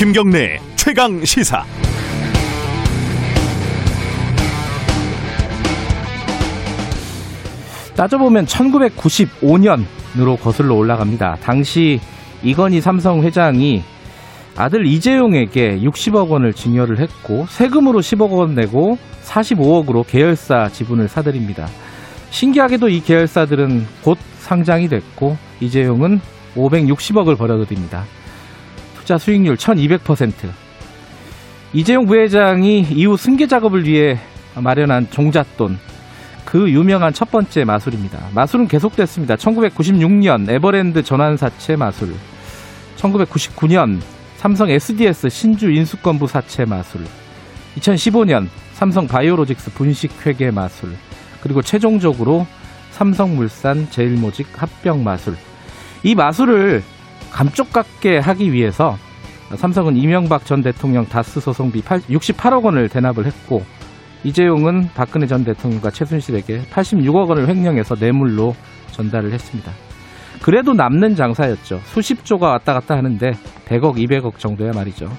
김경래 최강 시사. 따져보면 1995년으로 거슬러 올라갑니다. 당시 이건희 삼성 회장이 아들 이재용에게 60억 원을 증여를 했고 세금으로 10억 원 내고 45억으로 계열사 지분을 사들입니다. 신기하게도 이 계열사들은 곧 상장이 됐고 이재용은 560억을 벌어들입니다. 투자 수익률 1200%. 이재용 부회장이 이후 승계 작업을 위해 마련한 종잣돈 그 유명한 첫 번째 마술입니다. 마술은 계속됐습니다. 1996년 에버랜드 전환사채 마술, 1999년 삼성 SDS 신주 인수권부 사채 마술, 2015년 삼성 바이오로직스 분식 회계 마술, 그리고 최종적으로 삼성물산 제일모직 합병 마술. 이 마술을 감쪽같게 하기 위해서 삼성은 이명박 전 대통령 다스 소송비 68억 원을 대납을 했고 이재용은 박근혜 전 대통령과 최순실에게 86억 원을 횡령해서 뇌물로 전달을 했습니다. 그래도 남는 장사였죠. 수십조가 왔다 갔다 하는데 100억, 200억 정도야 말이죠.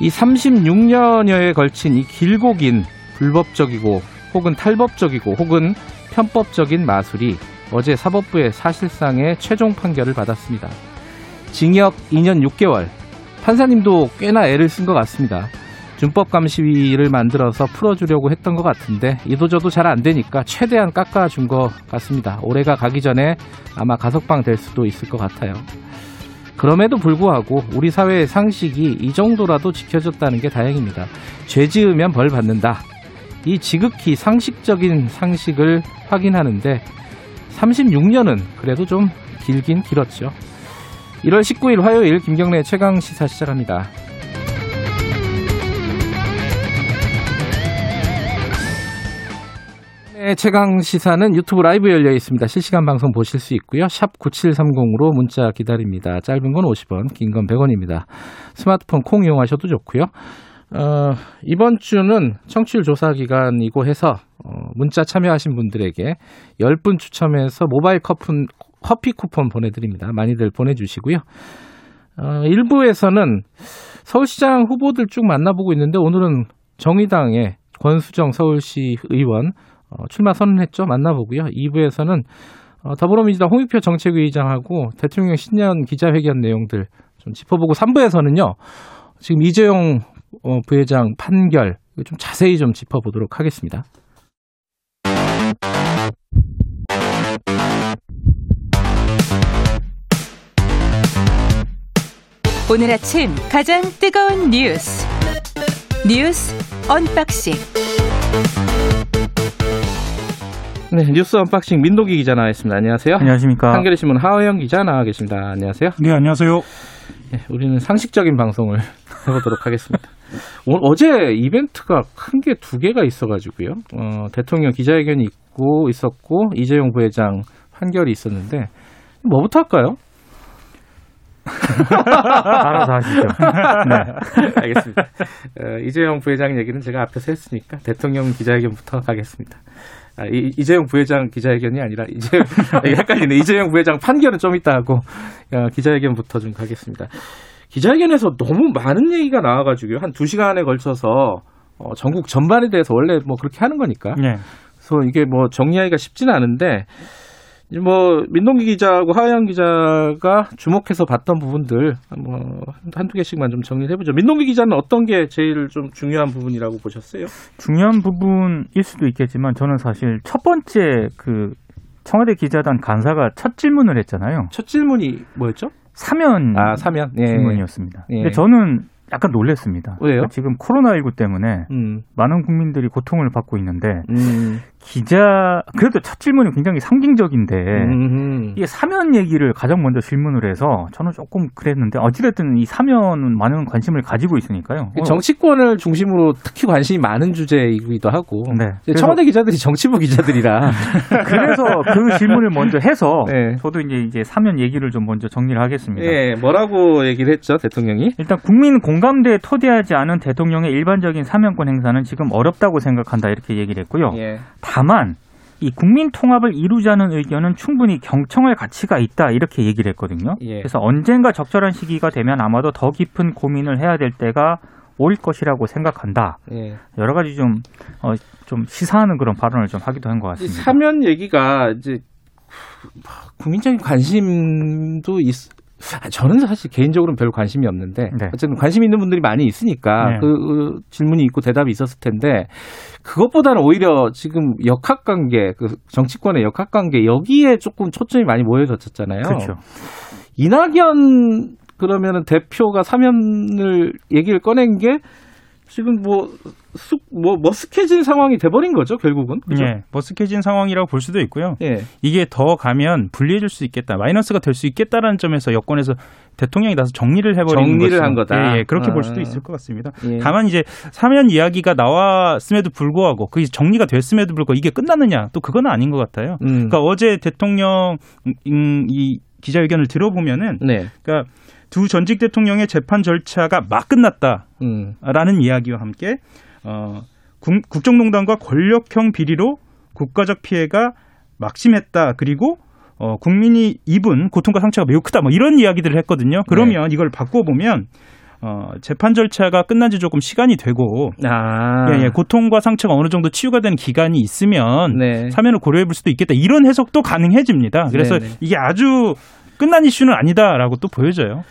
이 36년여에 걸친 이 길고 긴 불법적이고 혹은 탈법적이고 혹은 편법적인 마술이 어제 사법부의 사실상의 최종 판결을 받았습니다. 징역 2년 6개월. 판사님도 꽤나 애를 쓴 것 같습니다. 준법 감시위를 만들어서 풀어주려고 했던 것 같은데 이도저도 잘 안 되니까 최대한 깎아준 것 같습니다. 올해가 가기 전에 아마 가석방 될 수도 있을 것 같아요. 그럼에도 불구하고 우리 사회의 상식이 이 정도라도 지켜졌다는 게 다행입니다. 죄 지으면 벌 받는다. 이 지극히 상식적인 상식을 확인하는데 36년은 그래도 좀 길긴 길었죠. 1월 19일 화요일 김경래 최강 시사 시작합니다. 네, 최강 시사는 유튜브 라이브 열려 있습니다. 실시간 방송 보실 수 있고요. 샵 9730으로 문자 기다립니다. 짧은 건 50원, 긴 건 100원입니다. 스마트폰 콩 이용하셔도 좋고요. 어, 이번 주는 청취율 조사 기간이고 해서 어, 문자 참여하신 분들에게 10분 추첨해서 모바일 커피, 커피 쿠폰 보내드립니다. 많이들 보내주시고요. 어, 1부에서는 서울시장 후보들 쭉 만나보고 있는데 오늘은 정의당의 권수정 서울시 의원 어, 출마 선언했죠. 만나보고요. 2부에서는 어, 더불어민주당 홍익표 정책위의장하고 대통령 신년 기자회견 내용들 좀 짚어보고 3부에서는요. 지금 이재용 어, 부회장 판결 좀 자세히 좀 짚어보도록 하겠습니다. 오늘 아침 가장 뜨거운 뉴스 뉴스 언박싱 네, 뉴스 언박싱 민동기 기자 나와 있습니다. 안녕하세요. 안녕하십니까. 한겨레 신문 하어영 기자 나와 계십니다. 안녕하세요. 네, 안녕하세요. 네, 우리는 상식적인 방송을 해보도록 하겠습니다. 오늘 어제 이벤트가 큰 게 두 개가 있어가지고요. 어, 대통령 기자회견이 있고 있었고 이재용 부회장 판결이 있었는데 뭐부터 할까요? 알아서 하시죠. 네, 알겠습니다. 어, 이재용 부회장 얘기는 제가 앞에서 했으니까 대통령 기자회견부터 가겠습니다. 아, 이, 이재용 부회장 기자회견이 아니라 이재 헷갈리네. 이재용 부회장 판결은 좀 이따 하고 어, 기자회견부터 좀 가겠습니다. 기자회견에서 너무 많은 얘기가 나와가지고요. 한 두 시간에 걸쳐서 어, 전국 전반에 대해서 원래 뭐 그렇게 하는 거니까. 네. 그래서 이게 뭐 정리하기가 쉽지는 않은데 뭐 민동기 기자하고 하영 기자가 주목해서 봤던 부분들 뭐 한두 개씩만 좀 정리를 해보죠. 민동기 기자는 어떤 게 제일 좀 중요한 부분이라고 보셨어요? 중요한 부분일 수도 있겠지만 저는 사실 첫 번째 그 청와대 기자단 간사가 첫 질문을 했잖아요. 첫 질문이 뭐였죠? 사면 아 사면 예. 질문이었습니다. 예. 근데 저는 약간 놀랐습니다. 왜요? 지금 코로나19 때문에 음, 많은 국민들이 고통을 받고 있는데 음, 기자 그래도 첫 질문이 굉장히 상징적인데 음, 이게 사면 얘기를 가장 먼저 질문을 해서 저는 조금 그랬는데 어찌됐든 이 사면은 많은 관심을 가지고 있으니까요. 어, 정치권을 중심으로 특히 관심이 많은 주제이기도 하고 네. 청와대 기자들이 정치부 기자들이라 그래서 그 질문을 먼저 해서 네. 저도 이제 이제 사면 얘기를 좀 먼저 정리를 하겠습니다. 예 뭐라고 얘기를 했죠 대통령이 일단 국민 공 감대에 토대하지 않은 대통령의 일반적인 사면권 행사는 지금 어렵다고 생각한다 이렇게 얘기를 했고요. 예. 다만 이 국민 통합을 이루자는 의견은 충분히 경청할 가치가 있다 이렇게 얘기를 했거든요. 예. 그래서 언젠가 적절한 시기가 되면 아마도 더 깊은 고민을 해야 될 때가 올 것이라고 생각한다. 예. 여러 가지 좀, 어, 좀 시사하는 그런 발언을 좀 하기도 한것이 같습니다. 사면 얘기가 이제 국민적인 관심도 있. 아, 저는 사실 개인적으로는 별 관심이 없는데 네. 어쨌든 관심 있는 분들이 많이 있으니까 네. 그, 그 질문이 있고 대답이 있었을 텐데 그것보다는 오히려 지금 역학관계 그 정치권의 역학관계 여기에 조금 초점이 많이 모여졌잖아요. 그렇죠. 이낙연 그러면은 대표가 사면을 얘기를 꺼낸 게 지금 뭐, 쑥, 뭐, 머쓱해진 상황이 돼버린 거죠, 결국은. 그죠? 예, 머쓱해진 상황이라고 볼 수도 있고요. 예. 이게 더 가면 불리해질 수 있겠다, 마이너스가 될 수 있겠다라는 점에서 여권에서 대통령이 나서 정리를 해버리는 정리를 것이- 한 거다. 예, 예, 그렇게 아. 볼 수도 있을 것 같습니다. 예. 다만 이제 사면 이야기가 나왔음에도 불구하고 그게 정리가 됐음에도 불구하고 이게 끝났느냐 또 그건 아닌 것 같아요. 음. 그러니까 어제 대통령 음, 이 기자회견을 들어보면은 네. 그러니까 두 전직 대통령의 재판 절차가 막 끝났다. 음. 라는 이야기와 함께 어, 국, 국정농단과 권력형 비리로 국가적 피해가 막심했다. 그리고 어, 국민이 입은 고통과 상처가 매우 크다. 뭐 이런 이야기들을 했거든요. 그러면 이걸 바꿔보면 어, 재판 절차가 끝난 지 조금 시간이 되고 아. 예, 예, 고통과 상처가 어느 정도 치유가 되는 기간이 있으면 네. 사면을 고려해 볼 수도 있겠다. 이런 해석도 가능해집니다. 그래서 네네. 이게 아주 끝난 이슈는 아니다라고 또 보여져요.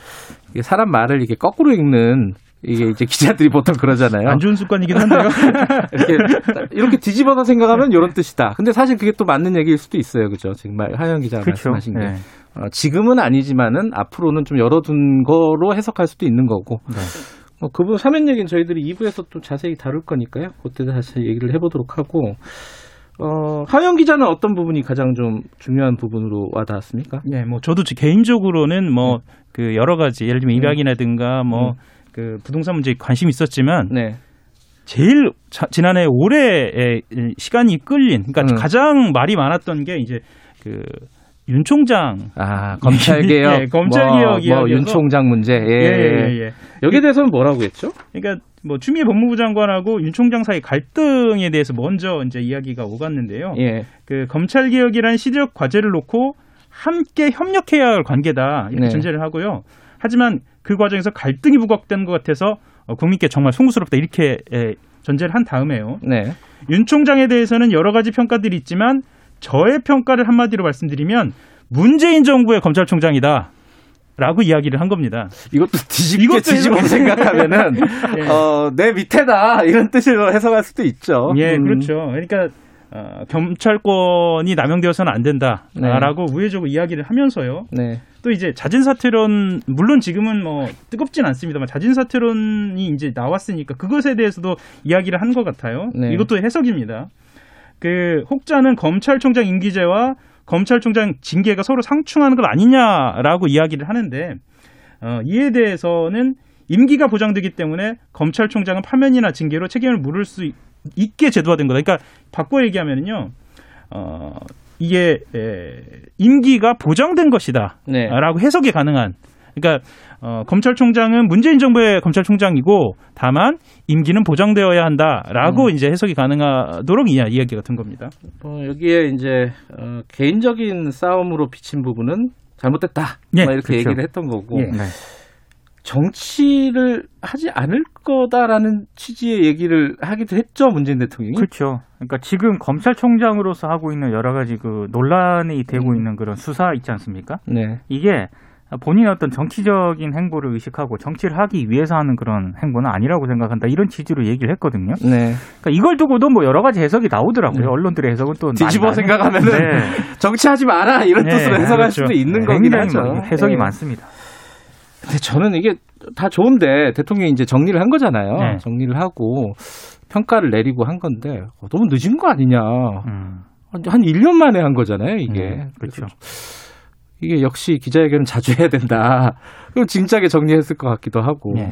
사람 말을 이렇게 거꾸로 읽는 이게 이제 기자들이 보통 그러잖아요. 안 좋은 습관이긴 한데요. 이렇게, 이렇게 뒤집어서 생각하면 이런 뜻이다. 근데 사실 그게 또 맞는 얘기일 수도 있어요. 그죠? 지금 말, 하영 기자가 그렇죠. 말씀하신 게. 네. 어, 지금은 아니지만은 앞으로는 좀 열어둔 거로 해석할 수도 있는 거고. 네. 어, 그분 사면 얘기는 저희들이 2부에서 또 자세히 다룰 거니까요. 그때 다시 얘기를 해보도록 하고. 어, 하영 기자는 어떤 부분이 가장 좀 중요한 부분으로 와닿았습니까? 예, 뭐 저도 지- 개인적으로는 뭐 네. 그 여러 가지 예를 들면 입약이라든가 뭐 그 부동산 문제에 관심이 있었지만 네. 제일 자- 지난해 올해에 시간이 끌린 그러니까 음. 가장 말이 많았던 게 이제 그 윤 총장 아, 검찰 개혁. 예, 검찰 개혁 뭐, 뭐, 이야기여서. 윤 총장 문제. 예. 예, 예, 예. 여기에 대해서는 뭐라고 했죠? 그러니까 뭐 추미애 법무부 장관하고 윤 총장 사이 갈등에 대해서 먼저 이제 이야기가 오갔는데요. 예. 그 검찰 개혁이라는 시대적 과제를 놓고 함께 협력해야 할 관계다 이렇게 네. 전제를 하고요. 하지만 그 과정에서 갈등이 부각된 것 같아서 어, 국민께 정말 송구스럽다 이렇게 에, 전제를 한 다음에요. 네. 윤 총장에 대해서는 여러 가지 평가들이 있지만 저의 평가를 한마디로 말씀드리면 문재인 정부의 검찰총장이다. 라고 이야기를 한 겁니다. 이것도 뒤집게 이것도 뒤집어 생각하면은 예. 어, 내 밑에다 이런 뜻으로 해석할 수도 있죠. 예, 음. 그렇죠. 그러니까 어, 경찰권이 남용되어서는 안 된다라고 우회적으로 이야기를 하면서요. 네. 또 이제 자진 사퇴론 물론 지금은 뭐 뜨겁진 않습니다만 자진 사퇴론이 이제 나왔으니까 그것에 대해서도 이야기를 한 것 같아요. 네. 이것도 해석입니다. 그 혹자는 검찰총장 임기제와 검찰총장 징계가 서로 상충하는 것 아니냐라고 이야기를 하는데 어, 이에 대해서는 임기가 보장되기 때문에 검찰총장은 파면이나 징계로 책임을 물을 수 있- 있게 제도화된 거다. 그러니까 바꿔 얘기하면은요. 어, 이게 에, 임기가 보장된 것이다. 네. 라고 해석이 가능한. 그러니까 어, 검찰총장은 문재인 정부의 검찰총장이고 다만 임기는 보장되어야 한다라고 음. 이제 해석이 가능하도록 이 이야기가 된 겁니다. 어, 여기에 이제 어, 개인적인 싸움으로 비친 부분은 잘못됐다. 예, 뭐 이렇게 그렇죠. 얘기를 했던 거고 예. 네. 정치를 하지 않을 거다라는 취지의 얘기를 하기도 했죠 문재인 대통령이. 그렇죠. 그러니까 지금 검찰총장으로서 하고 있는 여러 가지 그 논란이 되고 음. 있는 그런 수사 있지 않습니까? 네. 이게 본인의 어떤 정치적인 행보를 의식하고 정치를 하기 위해서 하는 그런 행보는 아니라고 생각한다. 이런 취지로 얘기를 했거든요. 네. 그러니까 이걸 두고도 뭐 여러 가지 해석이 나오더라고요. 네. 언론들의 해석은 또 뒤집어 많이 생각하면은 네. 정치하지 마라 이런 네, 뜻으로 해석할 그렇죠. 수도 있는 네, 거긴 하죠. 뭐 해석이 네. 많습니다. 근데 저는 이게 다 좋은데 대통령이 이제 정리를 한 거잖아요. 네. 정리를 하고 평가를 내리고 한 건데 어, 너무 늦은 거 아니냐. 음, 한, 한 1년 만에 한 거잖아요, 이게. 음, 그렇죠. 이게 역시 기자회견은 자주 해야 된다. 그럼 진작에 정리했을 것 같기도 하고. 네.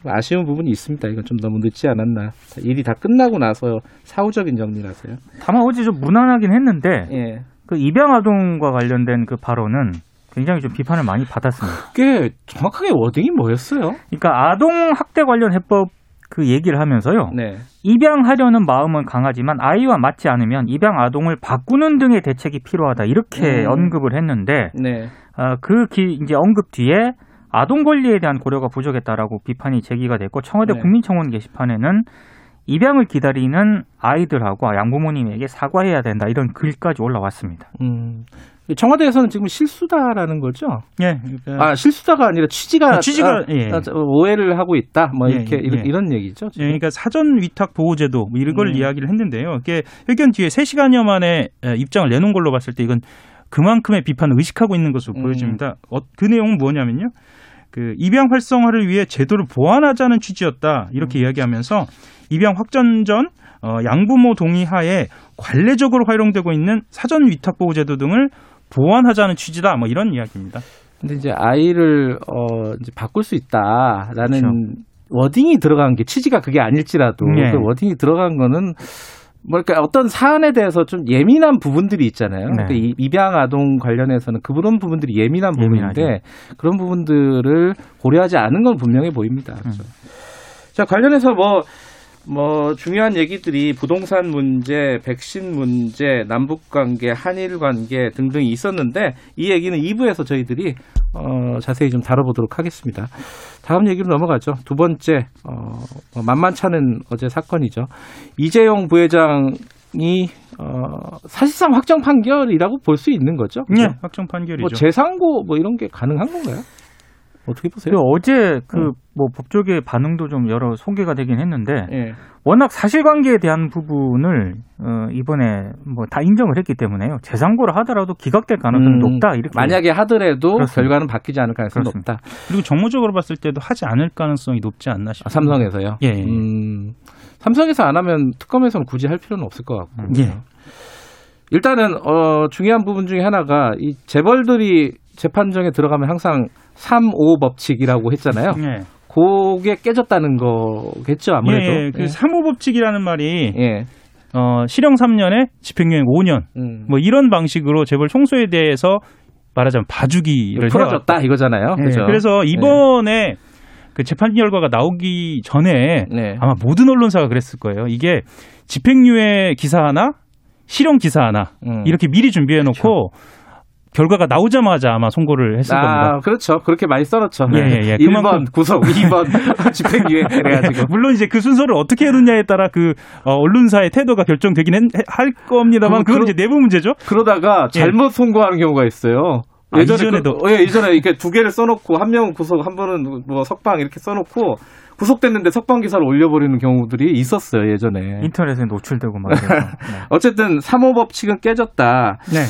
좀 아쉬운 부분이 있습니다. 이건 좀 너무 늦지 않았나. 자, 일이 다 끝나고 나서 사후적인 정리라서요. 다만 어제 좀 무난하긴 했는데 예. 그 입양 아동과 관련된 그 발언은 굉장히 좀 비판을 많이 받았습니다. 그게 정확하게 워딩이 뭐였어요? 그러니까 아동 학대 관련 해법 그 얘기를 하면서요. 네. 입양하려는 마음은 강하지만 아이와 맞지 않으면 입양 아동을 바꾸는 등의 대책이 필요하다 이렇게 음. 언급을 했는데 네. 어, 그 기, 이제 언급 뒤에 아동 권리에 대한 고려가 부족했다라고 비판이 제기가 됐고 청와대 네. 국민청원 게시판에는 입양을 기다리는 아이들하고 양부모님에게 사과해야 된다 이런 글까지 올라왔습니다. 음. 청와대에서는 지금 실수다라는 거죠? 예, 그러니까 아, 실수다가 아니라 취지가 아, 취지가, 아, 예. 아, 오해를 하고 있다. 뭐 예, 이렇게 예, 이런, 예. 이런 얘기죠. 예, 지금. 그러니까 사전 위탁 보호제도 뭐 이런 걸 음. 이야기를 했는데요. 이게 회견 뒤에 3 시간여 만에 에, 입장을 내놓은 걸로 봤을 때 이건 그만큼의 비판을 의식하고 있는 것으로 음. 보여집니다. 어, 그 내용은 뭐냐면요. 그 입양 활성화를 위해 제도를 보완하자는 취지였다. 이렇게 음. 이야기하면서 입양 확전 전 어, 양부모 동의하에 관례적으로 활용되고 있는 사전 위탁 보호 제도 등을 보완하자는 취지다. 뭐 이런 이야기입니다. 근데 이제 아이를 어 이제 바꿀 수 있다라는 그렇죠. 워딩이 들어간 게 취지가 그게 아닐지라도 네. 그 워딩이 들어간 거는 뭐랄까 어떤 사안에 대해서 좀 예민한 부분들이 있잖아요. 네. 그러니까 이- 입양 아동 관련해서는 그런 부분들이 예민한 부분인데 예민하죠. 그런 부분들을 고려하지 않은 건 분명해 보입니다. 그렇죠. 자 관련해서 뭐. 뭐 중요한 얘기들이 부동산 문제, 백신 문제, 남북 관계, 한일 관계 등등이 있었는데 이 얘기는 2부에서 저희들이 어, 자세히 좀 다뤄보도록 하겠습니다. 다음 얘기로 넘어가죠. 두 번째 어, 뭐 만만찮은 어제 사건이죠. 이재용 부회장이 어, 사실상 확정 판결이라고 볼 수 있는 거죠. 그죠? 예, 확정 판결이죠. 뭐 재상고 뭐 이런 게 가능한 건가요? 어떻게 보세요? 그 어제 그 어. 뭐 법조계 반응도 좀 여러 소개가 되긴 했는데 예. 워낙 사실관계에 대한 부분을 어, 이번에 뭐 다 인정을 했기 때문에요. 재상고를 하더라도 기각될 가능성이 음, 높다 이렇게 만약에 하더라도 그렇습니다. 결과는 바뀌지 않을 가능성이 그렇습니다. 높다. 그리고 정무적으로 봤을 때도 하지 않을 가능성이 높지 않나 아, 싶습니다. 삼성에서요. 예, 예. 음, 삼성에서 안 하면 특검에서는 굳이 할 필요는 없을 것 같고. 예. 일단은 어, 중요한 부분 중에 하나가 이 재벌들이 재판정에 들어가면 항상 3, 5 법칙이라고 했잖아요. 예. 그게 깨졌다는 거겠죠, 아무래도. 예, 예. 그 사무법칙이라는 말이 예. 어, 실형 3년에 집행유예 5년 음. 뭐 이런 방식으로 재벌 총수에 대해서 말하자면 봐주기를 풀어졌다 이거잖아요. 예, 그죠? 그래서 이번에 그 재판 결과가 나오기 전에 네. 아마 모든 언론사가 그랬을 거예요. 이게 집행유예 기사 하나, 실형 기사 하나 음. 이렇게 미리 준비해 놓고 결과가 나오자마자 아마 선고를 했을 아, 겁니다. 그렇죠. 그렇게 많이 써놓죠. 예, 예, 예. 1번 그만큼- 구속, 2번 집행유예 그래가지고. 물론 이제 그 순서를 어떻게 해놓냐에 따라 그 어, 언론사의 태도가 결정되긴 했- 할 겁니다만 그- 그건 그- 이제 내부 문제죠. 그러다가 잘못 선고하는 경우가 있어요. 아, 이전에도? 그, 예, 예전에 이렇게 두 개를 써놓고 한 명은 구속, 한 번은 뭐 석방 이렇게 써놓고 구속됐는데 석방 기사를 올려버리는 경우들이 있었어요 예전에. 인터넷에 노출되고 막. 네. 어쨌든 3호 법칙은 깨졌다. 네.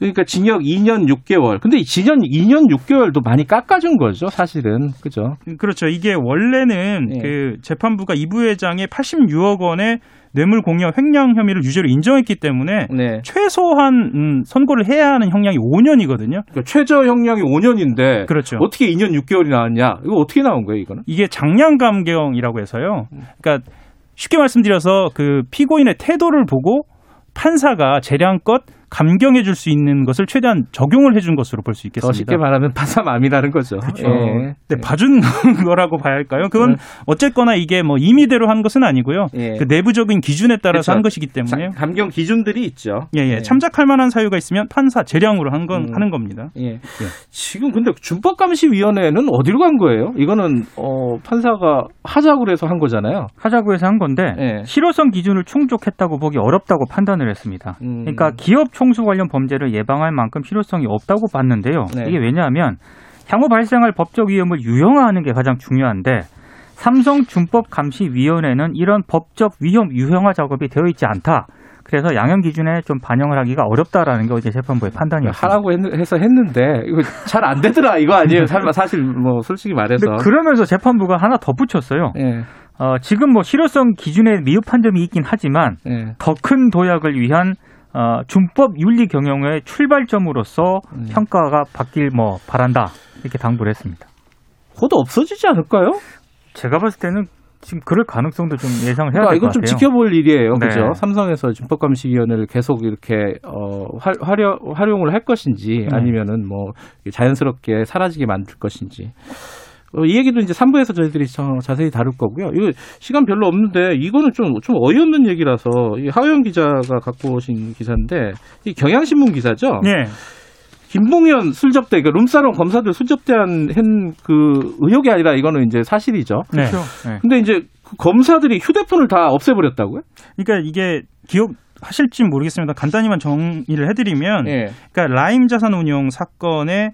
그러니까 징역 2년 6개월. 근데 이 징역 2년 6개월도 많이 깎아준 거죠, 사실은. 그죠? 그렇죠. 이게 원래는 예. 그 재판부가 이 부회장의 86억 원의 뇌물 공여 횡령 혐의를 유죄로 인정했기 때문에 네. 최소한 음, 선고를 해야 하는 형량이 5년이거든요. 그러니까 최저 형량이 5년인데 그렇죠. 어떻게 2년 6개월이 나왔냐? 이거 어떻게 나온 거예요, 이거는? 이게 장량 감경이라고 해서요. 그러니까 쉽게 말씀드려서 그 피고인의 태도를 보고 판사가 재량껏 감경해 줄 수 있는 것을 최대한 적용을 해준 것으로 볼수더 있겠습니다. 쉽게 말하면 파사맘이라는 거죠. 그렇죠. 예. 네, 봐준 거라고 봐야 할까요? 그건 네. 어쨌거나 이게 뭐 임의대로 한 것은 아니고요. 예. 그 내부적인 기준에 따라서 그렇죠. 한 것이기 때문에 자, 감경 기준들이 있죠. 예, 예. 참작할 만한 사유가 있으면 판사 재량으로 한건 음. 하는 겁니다. 예. 지금 근데 준법감시위원회는 어디로 간 거예요? 이거는 어, 판사가 하자고 해서 한 거잖아요. 하자고 해서 한 건데 예. 실효성 기준을 충족했다고 보기 어렵다고 판단을 했습니다. 음. 그러니까 기업 총수 관련 범죄를 예방할 만큼 실효성이 없다고 봤는데요. 네. 이게 왜냐하면 향후 발생할 법적 위험을 유형화하는 게 가장 중요한데 삼성 준법감시위원회는 이런 법적 위험 유형화 작업이 되어 있지 않다. 그래서 양형 기준에 좀 반영을 하기가 어렵다라는 게 어제 재판부의 판단이었습니다. 하라고 했- 해서 했는데 이거 잘 안 되더라 이거 아니에요? 살- 사실 뭐 솔직히 말해서. 그러면서 재판부가 하나 덧붙였어요. 예. 어, 지금 뭐 실효성 기준에 미흡한 점이 있긴 하지만 예. 더큰 도약을 위한 어, 준법 윤리 경영의 출발점으로서 음. 평가가 바뀔 뭐 바란다 이렇게 당부를 했습니다. 그것도 없어지지 않을까요? 제가 봤을 때는 지금 그럴 가능성도 좀 예상을 해야 그러니까 될것 이건 같아요. 좀 지켜볼 일이에요. 네. 그죠? 삼성에서 준법감시위원회를 계속 이렇게 어, 활, 활용, 활용을 할 것인지 네. 아니면은 뭐 자연스럽게 사라지게 만들 것인지. 어, 이 얘기도 이제 3부에서 저희들이 저- 자세히 다룰 거고요. 이거 시간 별로 없는데 이거는 좀, 좀 어이없는 얘기라서 이 하영 기자가 갖고 오신 기사인데 이 경향신문 기사죠. 예. 김봉현 술접대, 그 룸사롱 검사들 술접대한 한그 의혹이 아니라 이거는 이제 사실이죠. 네. 그렇죠. 네. 근데 이제 그 검사들이 휴대폰을 다 없애버렸다고요? 그러니까 이게 기억 하실지 모르겠습니다. 간단히만 정리를 해드리면, 예. 그러니까 라임 자산 운용 사건의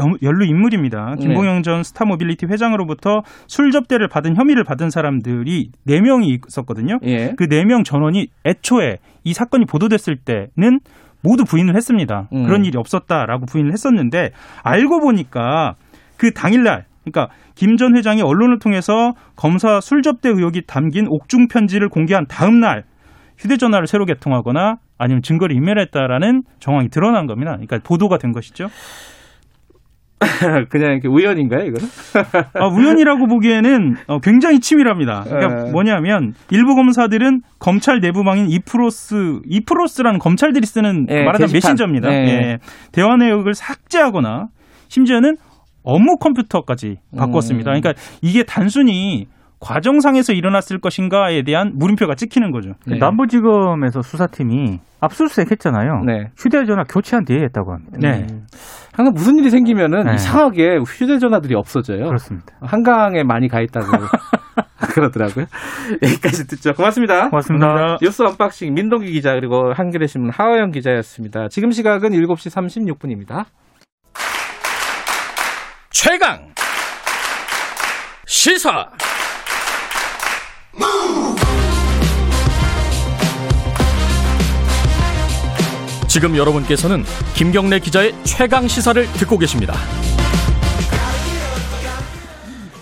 연- 연루 인물입니다. 네. 김봉현 전 스타모빌리티 회장으로부터 술 접대를 받은 혐의를 받은 사람들이 네 명이 있었거든요. 예. 그네명 전원이 애초에 이 사건이 보도됐을 때는 모두 부인을 했습니다. 음. 그런 일이 없었다라고 부인을 했었는데 알고 보니까 그 당일날 그러니까 김 전 회장이 언론을 통해서 검사 술 접대 의혹이 담긴 옥중 편지를 공개한 다음 날 휴대전화를 새로 개통하거나 아니면 증거를 인멸했다라는 정황이 드러난 겁니다. 그러니까 보도가 된 것이죠. 그냥 이렇게 우연인가요, 이거는? 아, 우연이라고 보기에는 어, 굉장히 치밀합니다. 그러니까 네. 뭐냐면 일부 검사들은 검찰 내부망인 이프로스, 이프로스라는 검찰들이 쓰는 네, 말하자면 게시판. 메신저입니다. 네. 예. 대화 내역을 삭제하거나 심지어는 업무 컴퓨터까지 바꿨습니다. 음. 그러니까 이게 단순히 과정상에서 일어났을 것인가에 대한 물음표가 찍히는 거죠. 네. 남부지검에서 수사팀이 압수수색 했잖아요. 네. 휴대전화 교체한 뒤에 했다고 합니다. 네. 항상 무슨 일이 생기면은 네. 이상하게 휴대전화들이 없어져요. 그렇습니다. 한강에 많이 가 있다고 그러더라고요. 여기까지 듣죠. 고맙습니다. 고맙습니다. 뉴스 언박싱 민동기 기자 그리고 한겨레 신문 하어영 기자였습니다. 지금 시각은 7시 36분입니다. 최강 시사 지금 여러분께서는 김경래 기자의 최강 시사를 듣고 계십니다.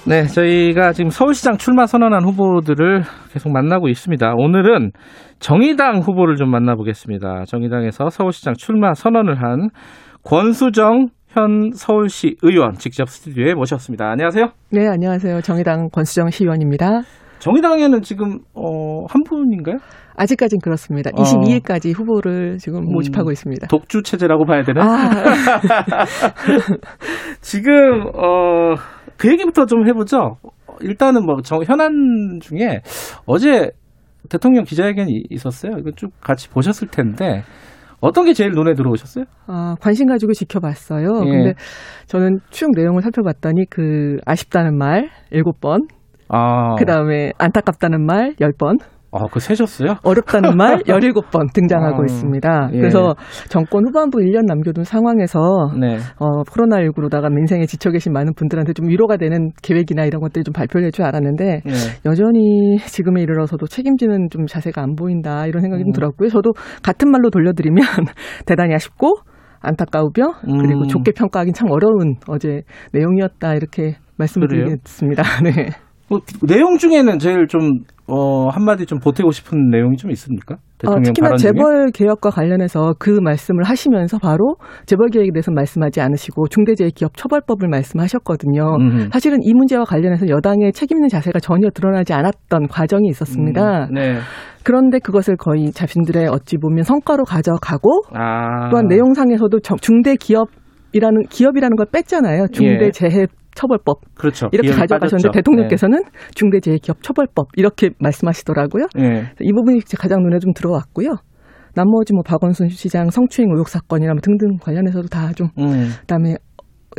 네, 저희가 지금 서울시장 출마 선언한 후보들을 계속 만나고 있습니다. 오늘은 정의당 후보를 좀 만나보겠습니다. 정의당에서 서울시장 출마 선언을 한 권수정 현 서울시 의원 직접 스튜디오에 모셨습니다. 안녕하세요. 네, 안녕하세요. 정의당 권수정 시의원입니다. 정의당에는 지금 어, 한 분인가요? 아직까진 그렇습니다. 어. 22일까지 후보를 지금 음. 모집하고 있습니다. 독주 체제라고 봐야 되나? 아, 지금 어, 그 얘기부터 좀 해보죠. 일단은 뭐 정- 현안 중에 어제 대통령 기자회견이 있었어요. 이거 쭉 같이 보셨을 텐데 어떤 게 제일 눈에 들어오셨어요? 아, 관심 가지고 지켜봤어요. 예. 근데 저는 쭉 내용을 살펴봤더니 그 아쉽다는 말 7번, 아, 그 다음에 안타깝다는 말 10번, 아, 그 세셨어요? 어렵다는 말 17번 등장하고 어, 있습니다. 예. 그래서 정권 후반부 1년 남겨둔 상황에서 네. 어, 코로나19로다가 민생에 지쳐 계신 많은 분들한테 좀 위로가 되는 계획이나 이런 것들이 좀 발표를 할 줄 알았는데 네. 여전히 지금에 이르러서도 책임지는 좀 자세가 안 보인다 이런 생각이 음. 좀 들었고요. 저도 같은 말로 돌려드리면 대단히 아쉽고 안타까우며 그리고 음. 좋게 평가하기는 참 어려운 어제 내용이었다 이렇게 말씀을 그래요? 드리겠습니다. 네. 뭐, 내용 중에는 제일 좀 어, 한마디 좀 보태고 싶은 내용이 좀 있습니까? 어, 대통령 특히나? 재벌 개혁과 관련해서 그 말씀을 하시면서 바로 재벌 개혁에 대해서 말씀하지 않으시고 중대재해기업 처벌법을 말씀하셨거든요. 음흠. 사실은 이 문제와 관련해서 여당의 책임 있는 자세가 전혀 드러나지 않았던 과정이 있었습니다. 음, 네. 그런데 그것을 거의 자신들의 어찌 보면 성과로 가져가고 아. 또한 내용상에서도 정- 중대 기업 이라는 기업이라는 걸 뺐잖아요. 중대 예. 재해 처벌법 그렇죠. 이렇게 가져가셨는데 빠졌죠. 대통령께서는 중대재해기업 처벌법 이렇게 말씀하시더라고요. 네. 네. 이 부분이 가장 눈에 좀 들어왔고요. 나머지 뭐 박원순 시장 성추행 의혹 사건이나 뭐 등등 관련해서도 다좀 음. 그다음에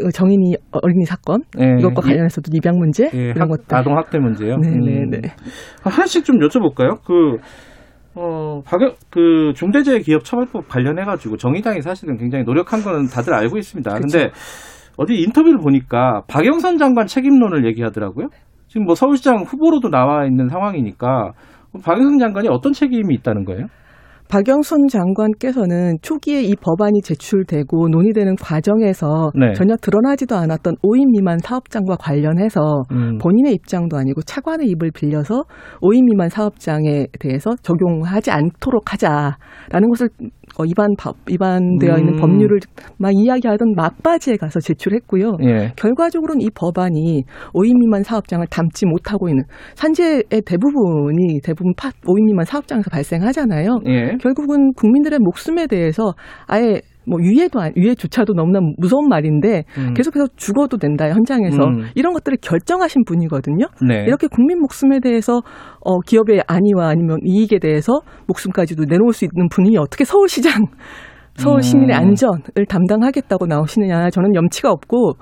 어, 정인이 어린이 사건 네. 이것과 관련해서도 입양 문제 예, 이런 학- 것들 아동 학대 문제요. 네, 음. 네, 네. 하나씩 좀 여쭤볼까요? 그, 어, 박영, 그, 중대재해기업처벌법 관련해가지고 정의당이 사실은 굉장히 노력한 거는 다들 알고 있습니다. 근데 어디 인터뷰를 보니까 박영선 장관 책임론을 얘기하더라고요. 지금 뭐 서울시장 후보로도 나와 있는 상황이니까 박영선 장관이 어떤 책임이 있다는 거예요? 박영선 장관께서는 초기에 이 법안이 제출되고 논의되는 과정에서 네. 전혀 드러나지도 않았던 5인 미만 사업장과 관련해서 음. 본인의 입장도 아니고 차관의 입을 빌려서 5인 미만 사업장에 대해서 적용하지 않도록 하자라는 것을 어, 위반 법, 위반되어 있는 음. 법률을 막 이야기하던 막바지에 가서 제출했고요. 예. 결과적으로는 이 법안이 5인 미만 사업장을 담지 못하고 있는 산재의 대부분이 대부분 파, 5인 미만 사업장에서 발생하잖아요. 예. 결국은 국민들의 목숨에 대해서 아예 뭐 유해도 안- 유해조차도 너무나 무서운 말인데 음. 계속해서 죽어도 된다 현장에서 음. 이런 것들을 결정하신 분이거든요. 네. 이렇게 국민 목숨에 대해서 어, 기업의 안위와 아니면 이익에 대해서 목숨까지도 내놓을 수 있는 분이 어떻게 서울시장 서울 시민의 음. 안전을 담당하겠다고 나오시느냐 저는 염치가 없고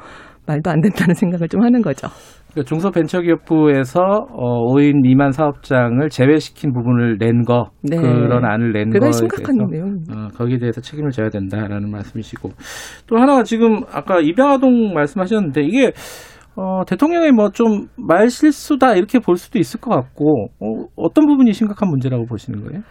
말도 안 된다는 생각을 좀 하는 거죠. 그러니까 중소벤처기업부에서 어, 5인 미만 사업장을 제외시킨 부분을 낸 거, 네. 그런 안을 낸 거에 심각한 대해서 내용입니다. 어, 거기에 대해서 책임을 져야 된다라는 말씀이시고 또 하나가 지금 아까 입양아동 말씀하셨는데 이게 어, 대통령의 뭐 좀 말실수다 이렇게 볼 수도 있을 것 같고 어, 어떤 부분이 심각한 문제라고 보시는 거예요?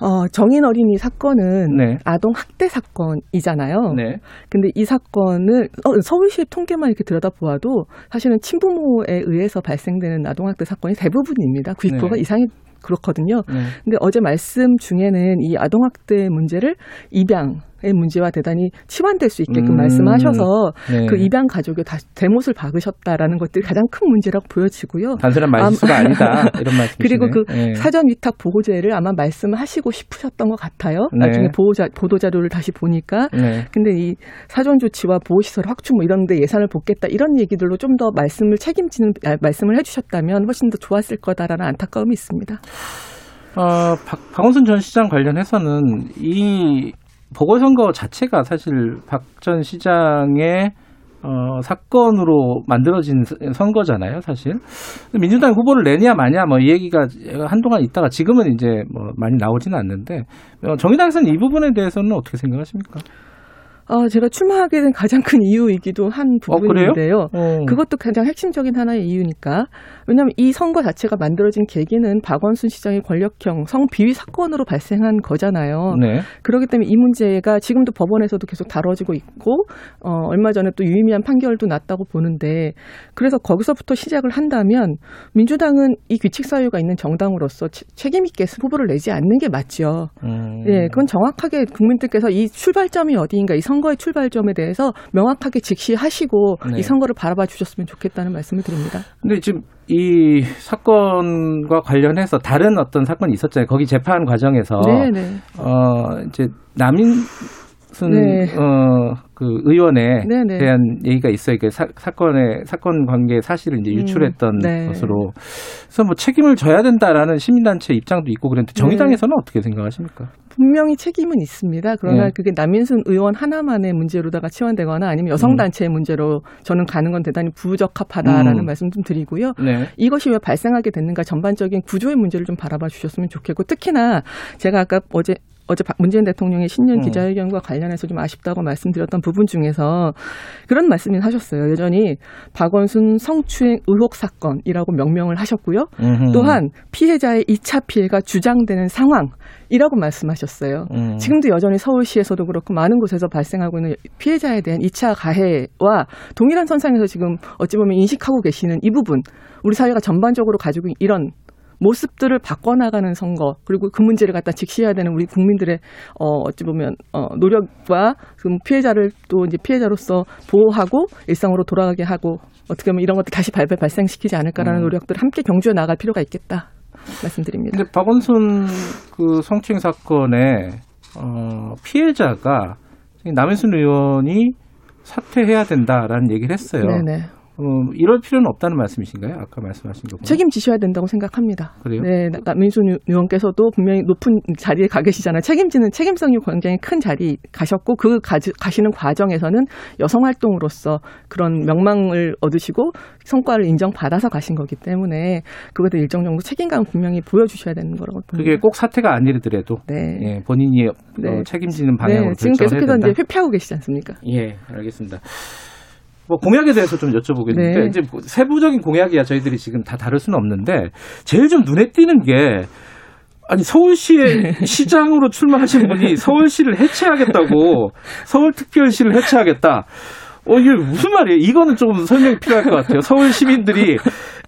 어, 정인 어린이 사건은 네. 아동 학대 사건이잖아요. 네. 근데 이 사건을 어, 서울시의 통계만 이렇게 들여다보아도 사실은 친부모에 의해서 발생되는 아동 학대 사건이 대부분입니다. 90%가 네. 이상이 그렇거든요. 네. 근데 어제 말씀 중에는 이 아동 학대 문제를 입양의 문제와 대단히 치환될 수 있게끔 음. 말씀하셔서 네. 그 입양 가족이 다시 대못을 박으셨다라는 것들이 가장 큰 문제라고 보여지고요. 단순한 말실수가 아니다 이런 말씀이시네. 그리고 그 네. 사전 위탁 보호제를 아마 말씀하시고 싶으셨던 것 같아요. 네. 나중에 보호자 보도 자료를 다시 보니까 네. 근데 이 사전 조치와 보호 시설 확충 뭐 이런 데 예산을 붓겠다 이런 얘기들로 좀 더 말씀을 책임지는 아, 말씀을 해 주셨다면 훨씬 더 좋았을 거다라는 안타까움이 있습니다. 어, 박, 박원순 전 시장 관련해서는 이 보궐선거 자체가 사실 박 전 시장의 어, 사건으로 만들어진 선- 선거잖아요, 사실. 민주당 후보를 내냐 마냐 뭐 이 얘기가 한동안 있다가 지금은 이제 뭐 많이 나오지는 않는데 어, 정의당에서는 이 부분에 대해서는 어떻게 생각하십니까? 어, 제가 출마하게 된 가장 큰 이유이기도 한 어? 부분인데요. 어. 그것도 가장 핵심적인 하나의 이유니까. 왜냐하면 이 선거 자체가 만들어진 계기는 박원순 시장의 권력형 성비위 사건으로 발생한 거잖아요. 네. 그렇기 때문에 이 문제가 지금도 법원에서도 계속 다뤄지고 있고 어, 얼마 전에 또 유의미한 판결도 났다고 보는데 그래서 거기서부터 시작을 한다면 민주당은 이 규칙 사유가 있는 정당으로서 채- 책임 있게 후보를 내지 않는 게 맞죠. 음. 예, 그건 정확하게 국민들께서 이 출발점이 어디인가 이선 거의 출발점에 대해서 명확하게 직시하시고 네. 이 선거를 바라봐 주셨으면 좋겠다는 말씀을 드립니다. 근데 지금 이 사건과 관련해서 다른 어떤 사건이 있었잖아요. 거기 재판 과정에서 네, 네. 어 이제 남인 순 네. 어그 의원에 네, 네. 대한 얘기가 있어요. 그 사, 사건의 사건 관계 사실을 이제 유출했던 음, 네. 것으로 그래서 뭐 책임을 져야 된다라는 시민단체 입장도 있고 그런데 정의당에서는 어떻게 생각하십니까? 분명히 책임은 있습니다. 그러나 네. 그게 남인순 의원 하나만의 문제로다가 치환되거나 아니면 여성단체의 문제로 저는 가는 건 대단히 부적합하다라는 음. 말씀 좀 드리고요. 네. 이것이 왜 발생하게 됐는가 전반적인 구조의 문제를 좀 바라봐 주셨으면 좋겠고 특히나 제가 아까 어제 어제 박- 문재인 대통령의 신년 음. 기자회견과 관련해서 좀 아쉽다고 말씀드렸던 부분 중에서 그런 말씀을 하셨어요. 여전히 박원순 성추행 의혹 사건이라고 명명을 하셨고요. 음흠. 또한 피해자의 2차 피해가 주장되는 상황이라고 말씀하셨어요. 음. 지금도 여전히 서울시에서도 그렇고 많은 곳에서 발생하고 있는 피해자에 대한 2차 가해와 동일한 선상에서 지금 어찌 보면 인식하고 계시는 이 부분, 우리 사회가 전반적으로 가지고 있는 이런 모습들을 바꿔나가는 선거 그리고 그 문제를 갖다 직시해야 되는 우리 국민들의 어 어찌 보면 어 노력과 그 피해자를 또 이제 피해자로서 보호하고 일상으로 돌아가게 하고 어떻게 보면 이런 것들 다시 발발 발생시키지 않을까라는 음. 노력들을 함께 경주해 나갈 필요가 있겠다 말씀드립니다. 근데 박원순 그 성추행 사건의 어, 피해자가 남인순 의원이 사퇴해야 된다라는 얘기를 했어요. 네네. 어, 이럴 필요는 없다는 말씀이신가요? 아까 말씀하신 거. 책임지셔야 된다고 생각합니다. 그래요? 네, 의- 의원께서도 분명히 높은 자리에 가 계시잖아요. 책임지는 책임성이 굉장히 큰 자리 가셨고 그 가지, 가시는 과정에서는 여성 활동으로서 그런 명망을 얻으시고 성과를 인정받아서 가신 거기 때문에 그것에 일정 정도 책임감 분명히 보여주셔야 되는 거라고 봅니다. 그게 꼭 사태가 아니더라도 네. 예, 본인이 어, 네. 책임지는 방향으로 네, 지금 계속해서. 이제 회피하고 계시지 않습니까? 예, 알겠습니다. 뭐 공약에 대해서 좀 여쭤보겠는데 네. 이제 뭐 세부적인 공약이야 저희들이 지금 다 다룰 수는 없는데 제일 좀 눈에 띄는 게 아니 서울시의 시장으로 출마하신 분이 서울시를 해체하겠다고 서울특별시를 해체하겠다. 어 이게 무슨 말이에요? 이거는 좀 설명이 필요할 것 같아요. 서울 시민들이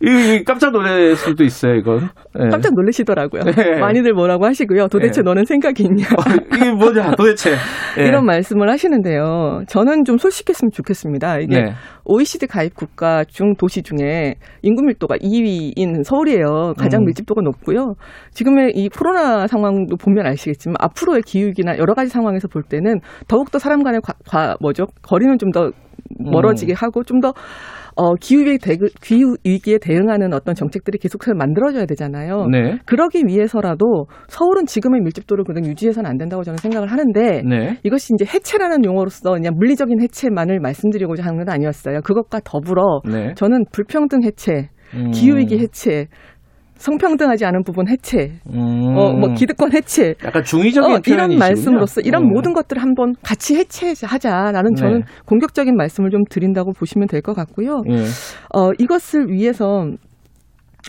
이 깜짝 놀랄 수도 있어요. 이건 네. 깜짝 놀라시더라고요. 네. 많이들 뭐라고 하시고요. 도대체 네. 너는 생각이 있냐. 어, 이게 뭐냐 도대체 네. 이런 말씀을 하시는데요. 저는 좀 솔직했으면 좋겠습니다. 이게 네. OECD 가입 국가 중 도시 중에 인구 밀도가 2위인 서울이에요. 가장 음. 밀집도가 높고요. 지금의 이 코로나 상황도 보면 아시겠지만 앞으로의 기후위기나 여러 가지 상황에서 볼 때는 더욱더 사람 간의 과, 과- 뭐죠? 거리는 좀 더 멀어지게 하고 좀더 어, 기후위기에, 대응하는 어떤 정책들이 계속해서 만들어져야 되잖아요. 네. 그러기 위해서라도 서울은 지금의 밀집도를 그냥 유지해서는 안 된다고 저는 생각을 하는데 네. 이것이 이제 해체라는 용어로서 그냥 물리적인 해체만을 말씀드리고자 하는 건 아니었어요. 그것과 더불어 네. 저는 불평등 해체, 음. 기후위기 해체, 성평등하지 않은 부분 해체, 음. 어, 뭐 기득권 해체, 약간 중의적인 어, 이런. 말씀으로서 이런 음. 모든 것들을 한번 같이 해체하자라는 저는 네. 공격적인 말씀을 좀 드린다고 보시면 될 것 같고요. 예. 어, 이것을 위해서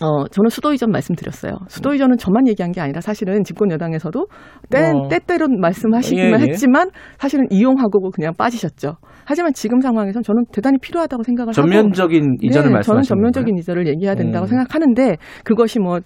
어, 저는 수도 이전 말씀드렸어요. 수도 이전은 저만 얘기한 게 아니라 사실은 집권 여당에서도 때, 어. 때때로 말씀하시기만 예, 예. 했지만 사실은 이용하고 그냥 빠지셨죠. 하지만 지금 상황에선 저는 대단히 필요하다고 생각을 하고 전면적인 이전을 네, 말씀하시는 저는 전면적인 이전을 얘기해야 된다고 음. 생각하는데 그것이 뭐 어,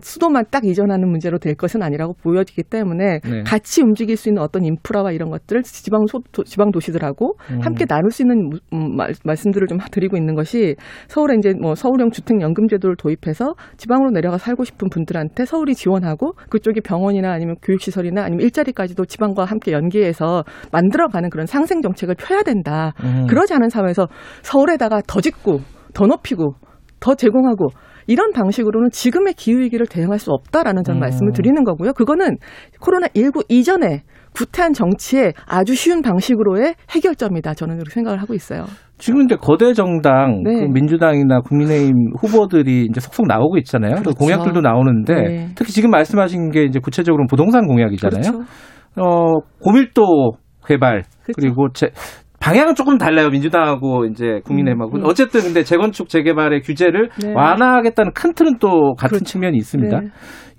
수도만 딱 이전하는 문제로 될 것은 아니라고 보여지기 때문에 네. 같이 움직일 수 있는 어떤 인프라와 이런 것들을 지방 소, 도, 지방 도시들하고 음. 함께 나눌 수 있는 무- 음, 말, 말씀들을 좀 드리고 있는 것이 서울에 이제 뭐 서울형 주택 연금 제도를 도입해서 지방으로 내려가 살고 싶은 분들한테 서울이 지원하고 그쪽이 병원이나 아니면 교육 시설이나 아니면 일자리까지도 지방과 함께 연계해서 만들어가는 그런 상생 정책을 펴야 된다. 음. 그러지 않은 사회에서 서울에다가 더 짓고 더 높이고 더 제공하고 이런 방식으로는 지금의 기후위기를 대응할 수 없다라는 전 음. 말씀을 드리는 거고요. 그거는 코로나19 이전에 구태한 정치의 아주 쉬운 방식으로의 해결점이다. 저는 그렇게 생각을 하고 있어요. 지금 근데 거대 정당, 네. 그 민주당이나 국민의힘 후보들이 이제 속속 나오고 있잖아요. 그 그렇죠. 공약들도 나오는데 네. 특히 지금 말씀하신 게 이제 구체적으로 부동산 공약이잖아요. 그렇죠. 어, 고밀도 개발 그렇죠. 그리고 제, 방향은 조금 달라요. 민주당하고 이제 국민의힘하고. 음, 음. 어쨌든 근데 재건축 재개발의 규제를 네. 완화하겠다는 큰 틀은 또 같은 그렇죠. 측면이 있습니다. 네.